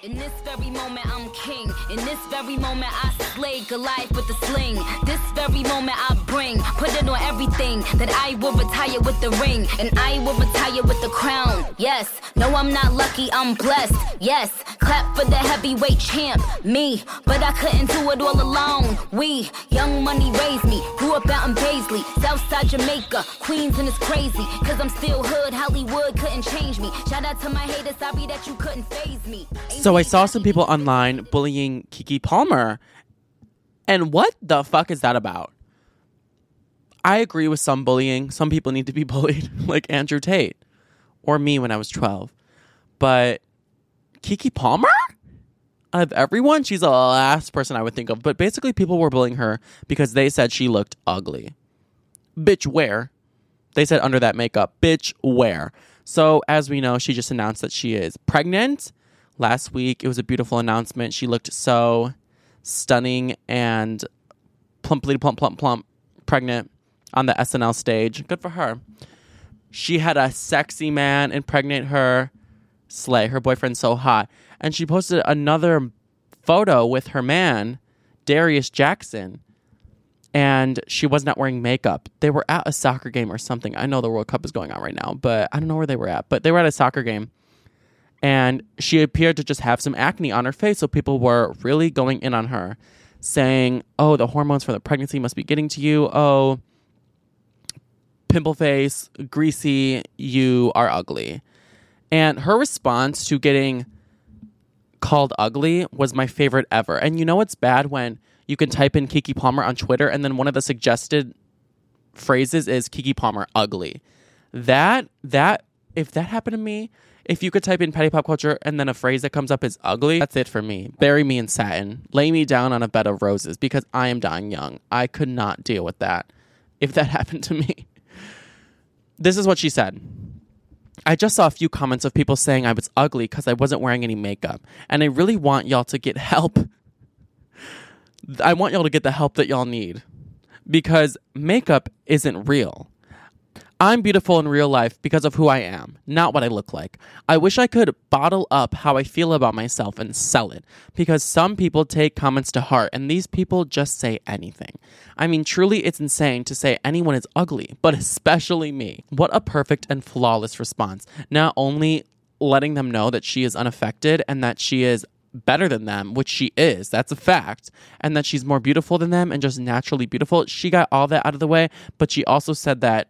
In this very moment, I'm king. In this very moment, I slay Goliath with the sling. This very moment, I bring, put it on everything. That I will retire with the ring, and I will retire with the crown. Yes, no, I'm not lucky, I'm blessed. Yes, clap for the heavyweight champ, me. But I couldn't do it all alone. We, young money raised me, grew up out in Baisley, Southside Jamaica, Queens, and it's crazy. Cause I'm still hood, Hollywood couldn't change me. Shout out to my haters, sorry that you couldn't phase me. So I saw some people online bullying Keke Palmer. And what the fuck is that about? I agree with some bullying. Some people need to be bullied, like Andrew Tate or me when I was 12. But Keke Palmer? Out of everyone, she's the last person I would think of. But basically, people were bullying her because they said she looked ugly. Bitch, where? They said under that makeup. Bitch, where? So, as we know, she just announced that she is pregnant last week. It was a beautiful announcement. She looked so stunning and plumply plump, plump, plump, pregnant on the SNL stage. Good for her. She had a sexy man impregnate her. Slay. Her boyfriend's so hot. And she posted another photo with her man, Darius Jackson. And she was not wearing makeup. They were at a soccer game or something. I know the World Cup is going on right now, but I don't know where they were at. But they were at a soccer game and she appeared to just have some acne on her face. So people were really going in on her, saying, "Oh, the hormones from the pregnancy must be getting to you. Oh, pimple face, greasy, you are ugly." And her response to getting called ugly was my favorite ever. And you know what's bad when you can type in Keke Palmer on Twitter and then one of the suggested phrases is Keke Palmer ugly. That that if that happened to me, if you could type in petty pop culture and then a phrase that comes up is ugly, that's it for me. Bury me in satin. Lay me down on a bed of roses because I am dying young. I could not deal with that if that happened to me. This is what she said. I just saw a few comments of people saying I was ugly because I wasn't wearing any makeup. And I really want y'all to get help. I want y'all to get the help that y'all need because makeup isn't real. I'm beautiful in real life because of who I am, not what I look like. I wish I could bottle up how I feel about myself and sell it because some people take comments to heart and these people just say anything. I mean, truly, it's insane to say anyone is ugly, but especially me. What a perfect and flawless response. Not only letting them know that she is unaffected and that she is better than them, which she is, that's a fact, and that she's more beautiful than them and just naturally beautiful. She got all that out of the way, but she also said that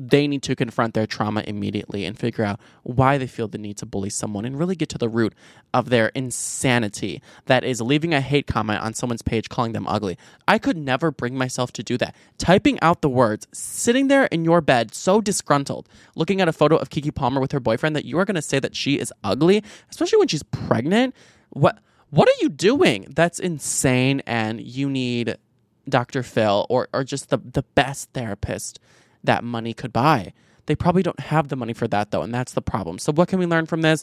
they need to confront their trauma immediately and figure out why they feel the need to bully someone and really get to the root of their insanity that is leaving a hate comment on someone's page calling them ugly. I could never bring myself to do that. Typing out the words, sitting there in your bed so disgruntled, looking at a photo of Keke Palmer with her boyfriend that you are going to say that she is ugly, especially when she's pregnant. What what are you doing? That's insane and you need Dr. Phil or or just the the best therapist that money could buy. They probably don't have the money for that though, and that's the problem. So what can we learn from this?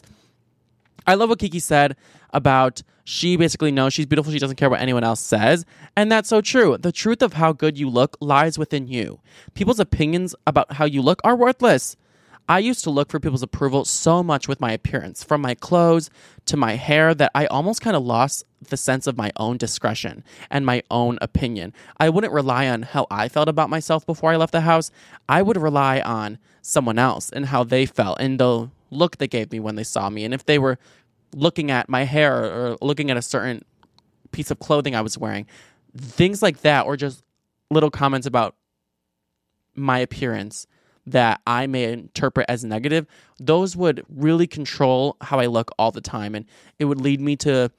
I love what Keke said about she basically knows she's beautiful. She doesn't care what anyone else says. And that's so true. The truth of how good you look lies within you. People's opinions about how you look are worthless. I used to look for people's approval so much with my appearance, from my clothes to my hair, that I almost kind of lost the sense of my own discretion and my own opinion. I wouldn't rely on how I felt about myself before I left the house. I would rely on someone else and how they felt and the look they gave me when they saw me. And if they were looking at my hair or looking at a certain piece of clothing I was wearing, things like that, or just little comments about my appearance that I may interpret as negative, those would really control how I look all the time, and it would lead me to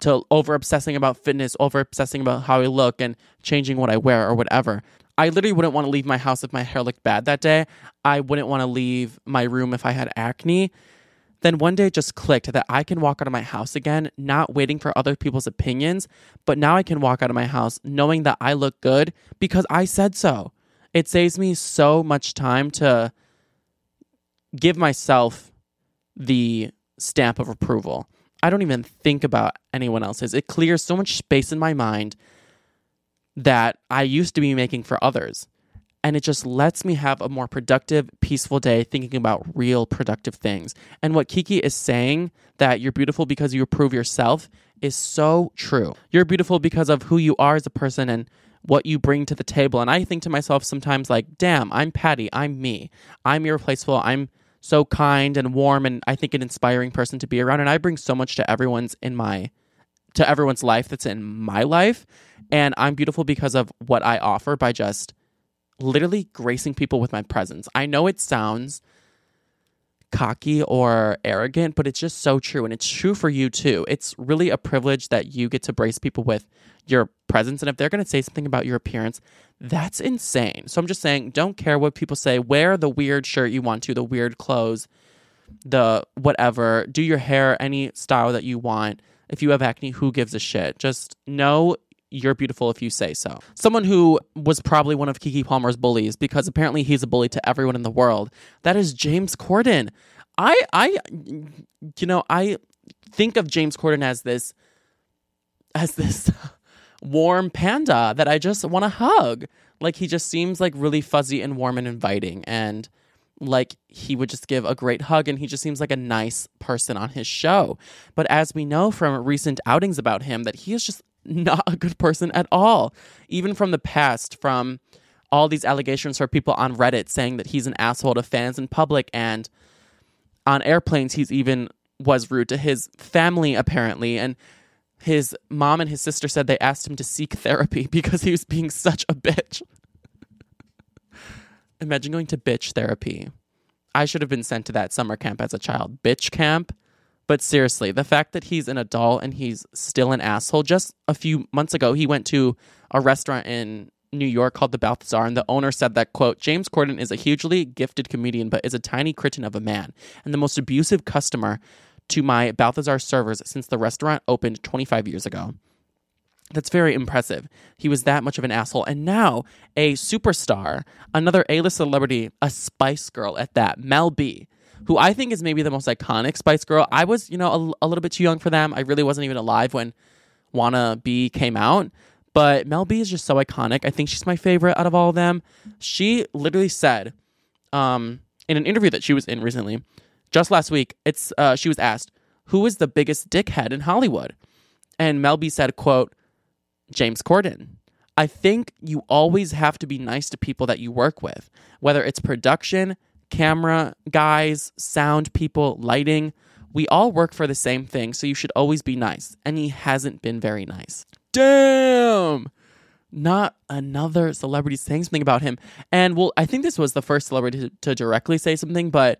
to over obsessing about fitness, over obsessing about how I look, and changing what I wear or whatever. I literally wouldn't want to leave my house if my hair looked bad that day. I wouldn't want to leave my room if I had acne. Then one day it just clicked that I can walk out of my house again, not waiting for other people's opinions, but now I can walk out of my house knowing that I look good because I said so. It saves me so much time to give myself the stamp of approval. I don't even think about anyone else's. It clears so much space in my mind that I used to be making for others. And it just lets me have a more productive, peaceful day thinking about real productive things. And what Keke is saying, that you're beautiful because you approve yourself, is so true. You're beautiful because of who you are as a person and what you bring to the table. And I think to myself sometimes, like, damn, I'm Patty. I'm me. I'm irreplaceable. I'm so kind and warm and I think an inspiring person to be around. And I bring so much to everyone's in my to everyone's life that's in my life. And I'm beautiful because of what I offer by just literally gracing people with my presence. I know it sounds cocky or arrogant, but it's just so true. And it's true for you too. It's really a privilege that you get to brace people with your presence. And if they're going to say something about your appearance, that's insane. So I'm just saying, don't care what people say. Wear the weird shirt you want to, the weird clothes, the whatever. Do your hair any style that you want. If you have acne, who gives a shit? Just know you're beautiful if you say so. Someone who was probably one of Keke Palmer's bullies because apparently he's a bully to everyone in the world. That is James Corden. I I you know, I think of James Corden as this as this warm panda that I just want to hug. Like he just seems like really fuzzy and warm and inviting and like he would just give a great hug and he just seems like a nice person on his show. But as we know from recent outings about him that he is just not a good person at all. Even from the past from all these allegations from people on Reddit saying that he's an asshole to fans in public and on airplanes he's even was rude to his family apparently and his mom and his sister said they asked him to seek therapy because he was being such a bitch. Imagine going to bitch therapy. I should have been sent to that summer camp as a child. Bitch camp. But seriously, the fact that he's an adult and he's still an asshole. Just a few months ago, he went to a restaurant in New York called the Balthazar, and the owner said that, quote, James Corden is a hugely gifted comedian, but is a tiny kitten of a man, and the most abusive customer to my Balthazar servers since the restaurant opened 25 years ago. That's very impressive. He was that much of an asshole. And now, a superstar, another A list celebrity, a Spice Girl at that, Mel B, who I think is maybe the most iconic Spice Girl. I was, you know, a, a little bit too young for them. I really wasn't even alive when Wanna Be came out. But Mel B is just so iconic. I think she's my favorite out of all of them. She literally said um, in an interview that she was in recently, just last week, it's uh, she was asked, who is the biggest dickhead in Hollywood? And Mel B said, quote, James Corden. I think you always have to be nice to people that you work with, whether it's production, camera, guys, sound people, lighting. We all work for the same thing, so you should always be nice. And he hasn't been very nice. Damn! Not another celebrity saying something about him. And well, I think this was the first celebrity to, directly say something, but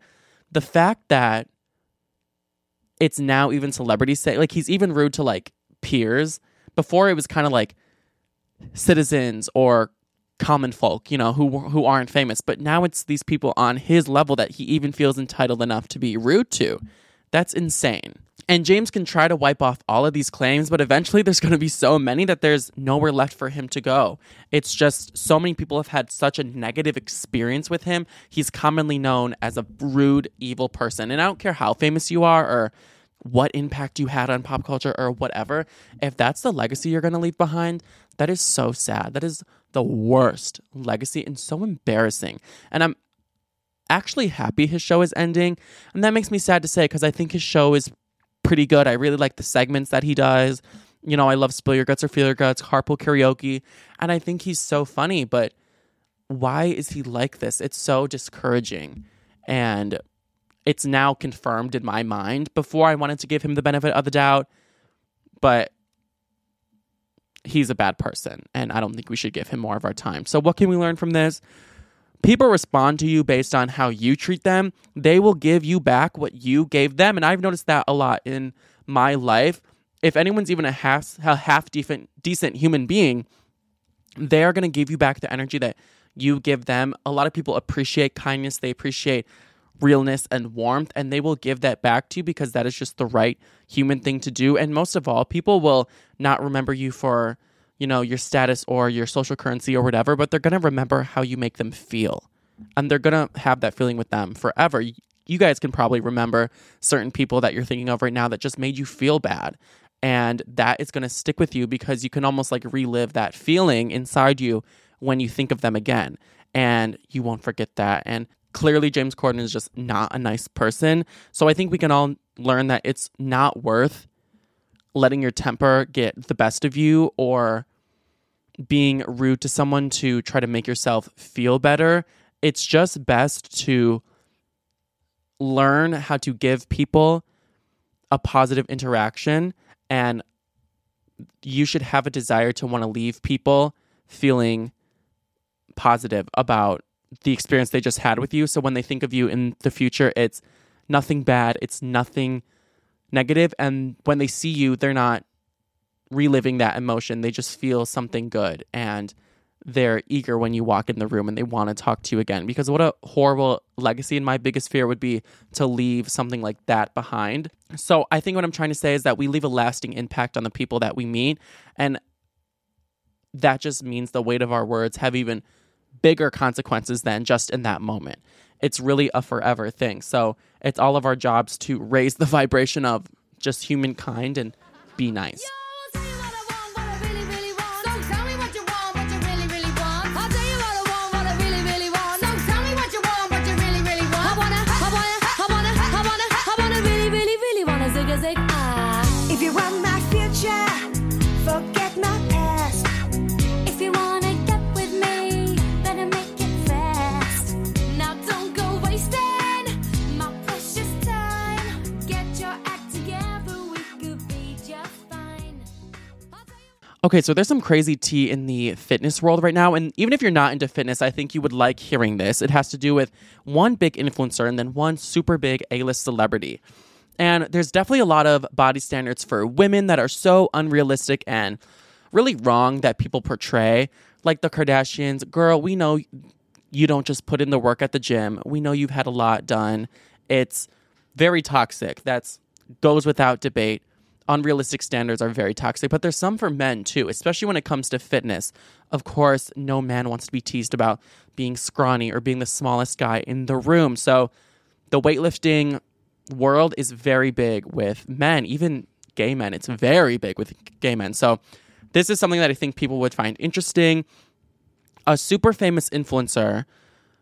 the fact that it's now even celebrities say like he's even rude to like peers. Before it was kind of like citizens or common folk, you know, who who aren't famous. But now it's these people on his level that he even feels entitled enough to be rude to. That's insane. And James can try to wipe off all of these claims, but eventually there's going to be so many that there's nowhere left for him to go. It's just so many people have had such a negative experience with him. He's commonly known as a rude, evil person. And I don't care how famous you are or what impact you had on pop culture or whatever. If that's the legacy you're going to leave behind, that is so sad. That is the worst legacy and so embarrassing. And I'm actually happy his show is ending. And that makes me sad to say because I think his show is pretty good. I really like the segments that he does. You know, I love Spill Your Guts or Fill Your Guts, Carpool Karaoke. And I think he's so funny, but why is he like this? It's so discouraging. And it's now confirmed in my mind. Before I wanted to give him the benefit of the doubt, but he's a bad person and I don't think we should give him more of our time. So what can we learn from this? People respond to you based on how you treat them. They will give you back what you gave them and I've noticed that a lot in my life. If anyone's even a half a half decent decent human being, they are going to give you back the energy that you give them. A lot of people appreciate kindness, they appreciate realness and warmth, and they will give that back to you because that is just the right human thing to do. And most of all, people will not remember you for, you know, your status or your social currency or whatever, but they're going to remember how you make them feel. And they're going to have that feeling with them forever. You guys can probably remember certain people that you're thinking of right now that just made you feel bad. And that is going to stick with you because you can almost like relive that feeling inside you when you think of them again. And you won't forget that. And clearly, James Corden is just not a nice person. So I think we can all learn that it's not worth letting your temper get the best of you or being rude to someone to try to make yourself feel better. It's just best to learn how to give people a positive interaction and you should have a desire to want to leave people feeling positive about the experience they just had with you. So when they think of you in the future, it's nothing bad, it's nothing negative. and when they see you, they're not reliving that emotion. They just feel something good and they're eager when you walk in the room and they want to talk to you again. Because what a horrible legacy, and my biggest fear would be to leave something like that behind. So I think what I'm trying to say is that we leave a lasting impact on the people that we meet. And that just means the weight of our words have even bigger consequences than just in that moment. It's really a forever thing. So it's all of our jobs to raise the vibration of just humankind and be nice. Okay, so there's some crazy tea in the fitness world right now. And even if you're not into fitness, I think you would like hearing this. It has to do with one big influencer and then one super big A list celebrity. And there's definitely a lot of body standards for women that are so unrealistic and really wrong that people portray. like the Kardashians, girl, we know you don't just put in the work at the gym. We know you've had a lot done. It's very toxic. That's goes without debate. Unrealistic standards are very toxic, but there's some for men too, especially when it comes to fitness. Of course, no man wants to be teased about being scrawny or being the smallest guy in the room. So, the weightlifting world is very big with men, even gay men. It's very big with gay men. So, this is something that I think people would find interesting. A super famous influencer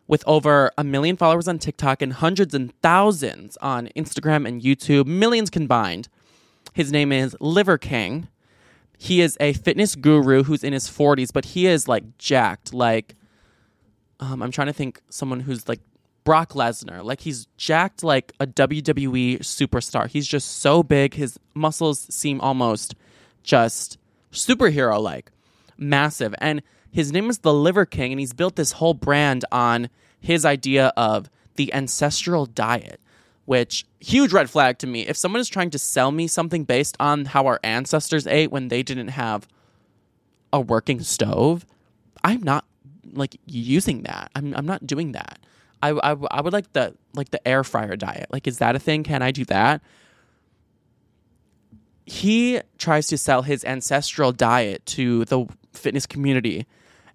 with over a million followers on TikTok and hundreds and thousands on Instagram and YouTube, millions combined. His name is Liver King. He is a fitness guru who's in his 40s, but he is like jacked. Like, um, I'm trying to think someone who's like Brock Lesnar. Like, he's jacked like a WWE superstar. He's just so big. His muscles seem almost just superhero like, massive. And his name is the Liver King, and he's built this whole brand on his idea of the ancestral diet, which huge red flag to me. If someone is trying to sell me something based on how our ancestors ate when they didn't have a working stove, I'm not like using that. I'm I'm not doing that. I, I, I would like the like the air fryer diet. Like, is that a thing? Can I do that? He tries to sell his ancestral diet to the fitness community,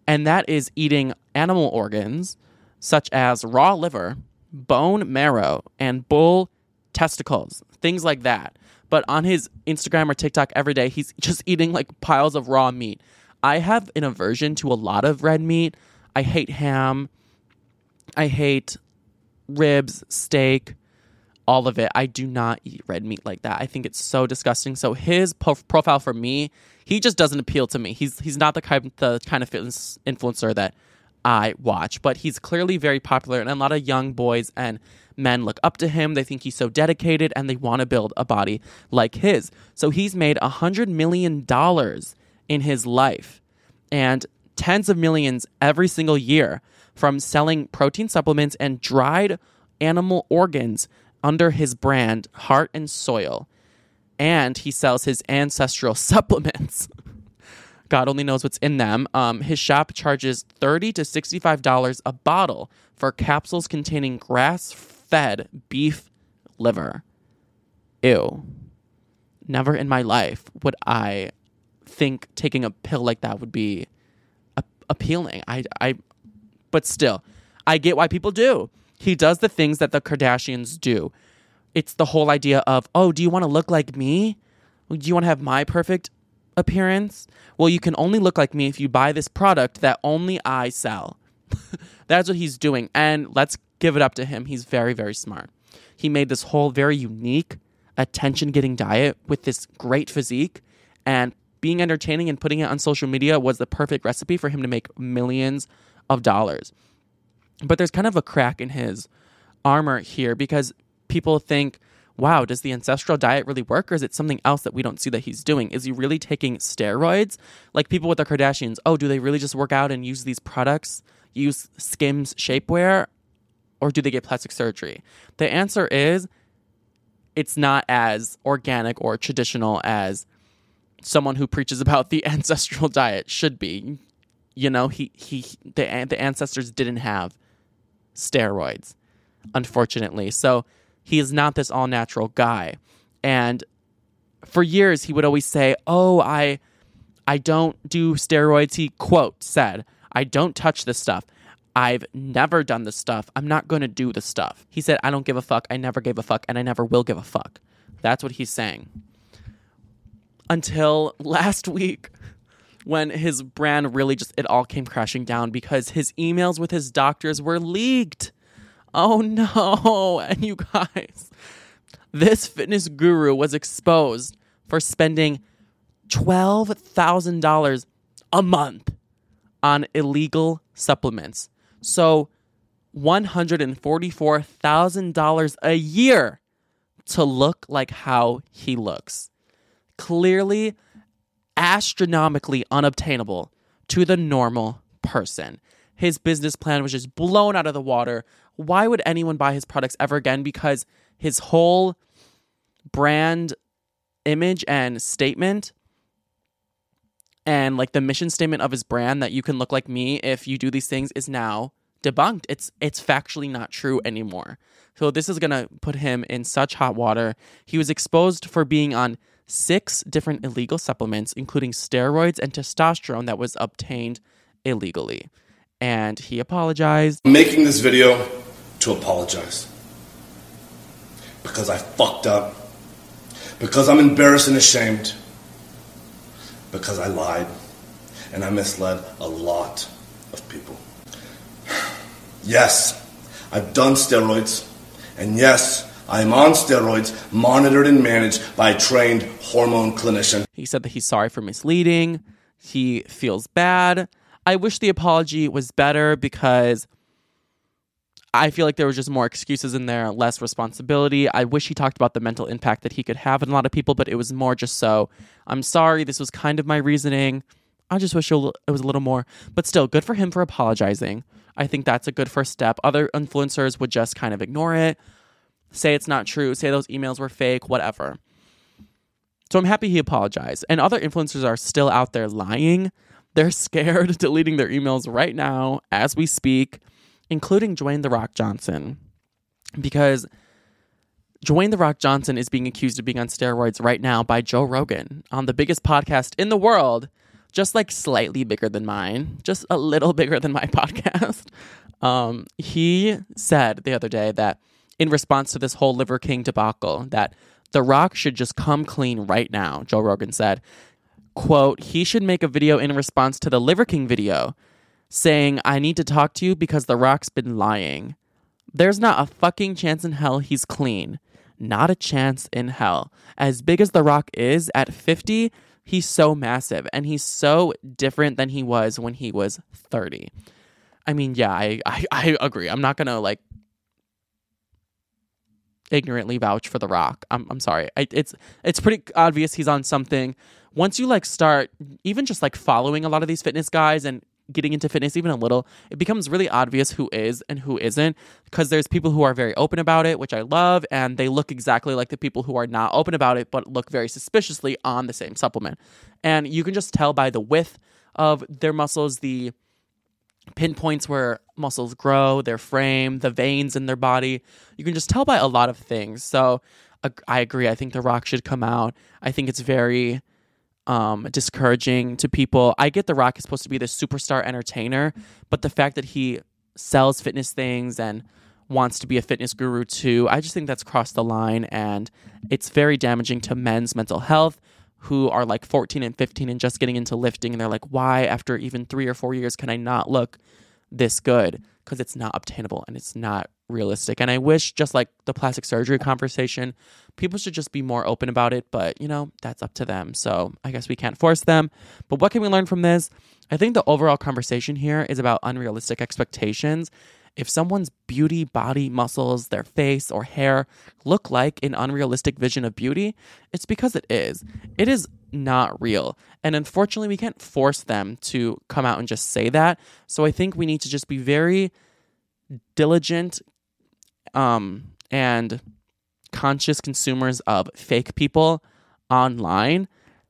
and that is eating animal organs such as raw liver, bone marrow, and bull testicles, things like that. But on his Instagram or TikTok every day, he's just eating like piles of raw meat. I have an aversion to a lot of red meat. I hate ham. I hate ribs, steak, all of it. I do not eat red meat like that. I think it's so disgusting. So his po- profile for me, he just doesn't appeal to me. He's he's not the kind the kind of fitness influencer that I watch, but he's clearly very popular and a lot of young boys and men look up to him. They think he's so dedicated and they want to build a body like his. So he's made a hundred million dollars in his life and tens of millions every single year from selling protein supplements and dried animal organs under his brand Heart and Soil. And he sells his ancestral supplements. God only knows what's in them. Um, his shop charges thirty to sixty-five dollars a bottle for capsules containing grass-fed beef liver. Ew. Never in my life would I think taking a pill like that would be a- appealing. I, I, but still, I get why people do. He does the things that the Kardashians do. It's the whole idea of, oh, do you want to look like me? Do you want to have my perfect appearance? Well, you can only look like me if you buy this product that only I sell. That's what he's doing. And let's give it up to him. He's very, very smart. He made this whole very unique, attention getting diet with this great physique. And being entertaining and putting it on social media was the perfect recipe for him to make millions of dollars. But there's kind of a crack in his armor here because people think, wow, does the ancestral diet really work or is it something else that we don't see that he's doing? Is he really taking steroids? Like people with the Kardashians, oh, do they really just work out and use these products, use Skims shapewear, or do they get plastic surgery? The answer is it's not as organic or traditional as someone who preaches about the ancestral diet should be. You know, he he the the ancestors didn't have steroids, unfortunately. So he is not this all natural guy. And for years he would always say, "Oh, I I don't do steroids." He quote said, "I don't touch this stuff. I've never done this stuff. I'm not going to do the stuff." He said, "I don't give a fuck. I never gave a fuck and I never will give a fuck." That's what he's saying. Until last week when his brand really just it all came crashing down because his emails with his doctors were leaked. Oh no. And you guys, this fitness guru was exposed for spending $12,000 a month on illegal supplements. So $144,000 a year to look like how he looks. Clearly astronomically unobtainable to the normal person. His business plan was just blown out of the water. Why would anyone buy his products ever again? Because his whole brand image and statement and like the mission statement of his brand that you can look like me if you do these things is now debunked. It's it's factually not true anymore. So this is going to put him in such hot water. He was exposed for being on six different illegal supplements including steroids and testosterone that was obtained illegally. And he apologized. Making this video to apologize. Because I fucked up. Because I'm embarrassed and ashamed. Because I lied. And I misled a lot of people. Yes, I've done steroids. And yes, I am on steroids, monitored and managed by a trained hormone clinician. He said that he's sorry for misleading. He feels bad. I wish the apology was better because I feel like there was just more excuses in there, less responsibility. I wish he talked about the mental impact that he could have on a lot of people, but it was more just so, I'm sorry, this was kind of my reasoning. I just wish it was a little more, but still, good for him for apologizing. I think that's a good first step. Other influencers would just kind of ignore it, say it's not true, say those emails were fake, whatever. So I'm happy he apologized. And other influencers are still out there lying. They're scared, deleting their emails right now as we speak, including Dwayne The Rock Johnson. Because Dwayne The Rock Johnson is being accused of being on steroids right now by Joe Rogan on the biggest podcast in the world, just like slightly bigger than mine, just a little bigger than my podcast. Um, he said the other day that in response to this whole Liver King debacle, that The Rock should just come clean right now, Joe Rogan said. Quote, he should make a video in response to the Liver King video saying, I need to talk to you because The Rock's been lying. There's not a fucking chance in hell he's clean. Not a chance in hell. As big as The Rock is at 50, he's so massive and he's so different than he was when he was 30. I mean, yeah, I, I, I agree. I'm not going to like ignorantly vouch for The Rock. I'm, I'm sorry. I, it's it's pretty obvious he's on something. Once you like start even just like following a lot of these fitness guys and getting into fitness even a little, it becomes really obvious who is and who isn't because there's people who are very open about it, which I love, and they look exactly like the people who are not open about it but look very suspiciously on the same supplement. And you can just tell by the width of their muscles, the pinpoints where muscles grow, their frame, the veins in their body. You can just tell by a lot of things. So I agree. I think The Rock should come out. I think it's very um, discouraging to people. I get The Rock is supposed to be this superstar entertainer, but the fact that he sells fitness things and wants to be a fitness guru too, I just think that's crossed the line and it's very damaging to men's mental health who are like 14 and 15 and just getting into lifting and they're like, why after even three or four years can I not look this good? Because it's not obtainable and it's not realistic. And I wish, just like the plastic surgery conversation, people should just be more open about it. But, you know, that's up to them. So I guess we can't force them. But what can we learn from this? I think the overall conversation here is about unrealistic expectations. If someone's beauty, body, muscles, their face, or hair look like an unrealistic vision of beauty, it's because it is. It is not real. And unfortunately, we can't force them to come out and just say that. So I think we need to just be very diligent um, and conscious consumers of fake people online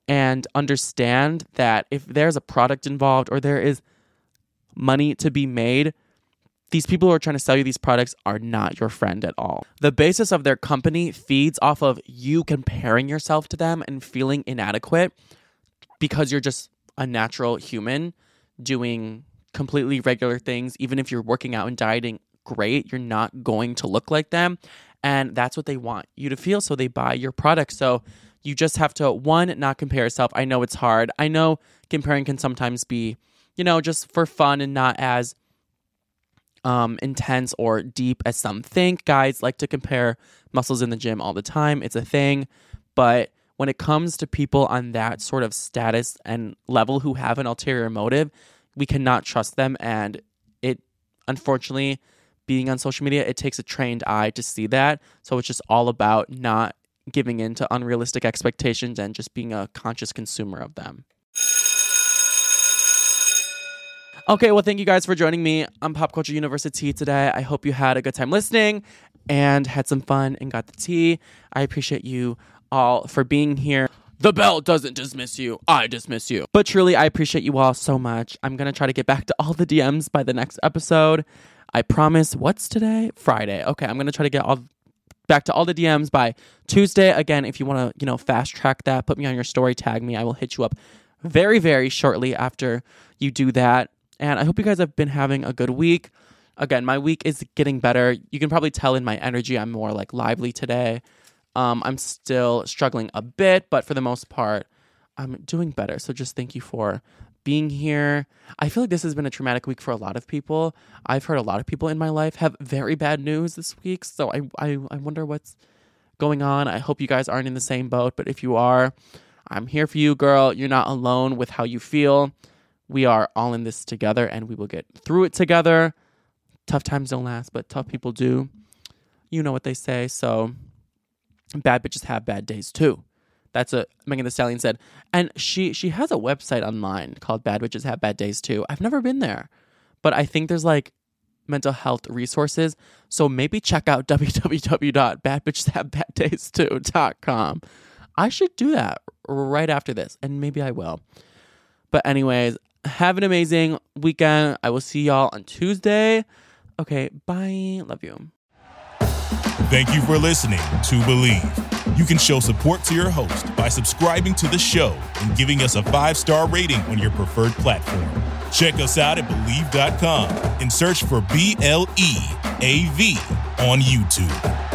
and understand that if there's a product involved or there is money to be made, these people who are trying to sell you these products are not your friend at all. The basis of their company feeds off of you comparing yourself to them and feeling inadequate because you're just a natural human doing completely regular things. Even if you're working out and dieting, great, you're not going to look like them. And that's what they want you to feel. So they buy your product. So you just have to, one, not compare yourself. I know it's hard. I know comparing can sometimes be, you know, just for fun and not as um, intense or deep as some think. Guys like to compare muscles in the gym all the time. It's a thing. But when it comes to people on that sort of status and level who have an ulterior motive, we cannot trust them. And it, unfortunately, being on social media, it takes a trained eye to see that. So it's just all about not giving in to unrealistic expectations and just being a conscious consumer of them. Okay, well, thank you guys for joining me on Pop Culture University today. I hope you had a good time listening and had some fun and got the tea. I appreciate you all for being here. the bell doesn't dismiss you. I dismiss you. But truly, I appreciate you all so much. I'm going to try to get back to all the DMs by the next episode. I promise. What's today? Friday. Okay, I'm going to try to get all back to all the DMs by Tuesday. Again, if you want to, you know, fast track that, put me on your story, tag me. I will hit you up very, very shortly after you do that. And I hope you guys have been having a good week. Again, my week is getting better. You can probably tell in my energy, I'm more like lively today. Um, I'm still struggling a bit, but for the most part, I'm doing better. So just thank you for being here. I feel like this has been a traumatic week for a lot of people. I've heard a lot of people in my life have very bad news this week. So I, I, I wonder what's going on. I hope you guys aren't in the same boat, but if you are, I'm here for you, girl. You're not alone with how you feel. We are all in this together and we will get through it together. Tough times don't last, but tough people do. You know what they say. So bad bitches have bad days too. That's what Megan Thee Stallion said. And she she has a website online called Bad Bitches Have Bad Days Too. I've never been there. But I think there's like mental health resources. So maybe check out www.badbitcheshavebaddays2.com. I should do that right after this, and maybe I will. But anyways, have an amazing weekend. I will see y'all on Tuesday. Okay, bye. Love you. Thank you for listening to Bleav. You can show support to your host by subscribing to the show and giving us a five star rating on your preferred platform. Check us out at Bleav.com and search for B L E A V on YouTube.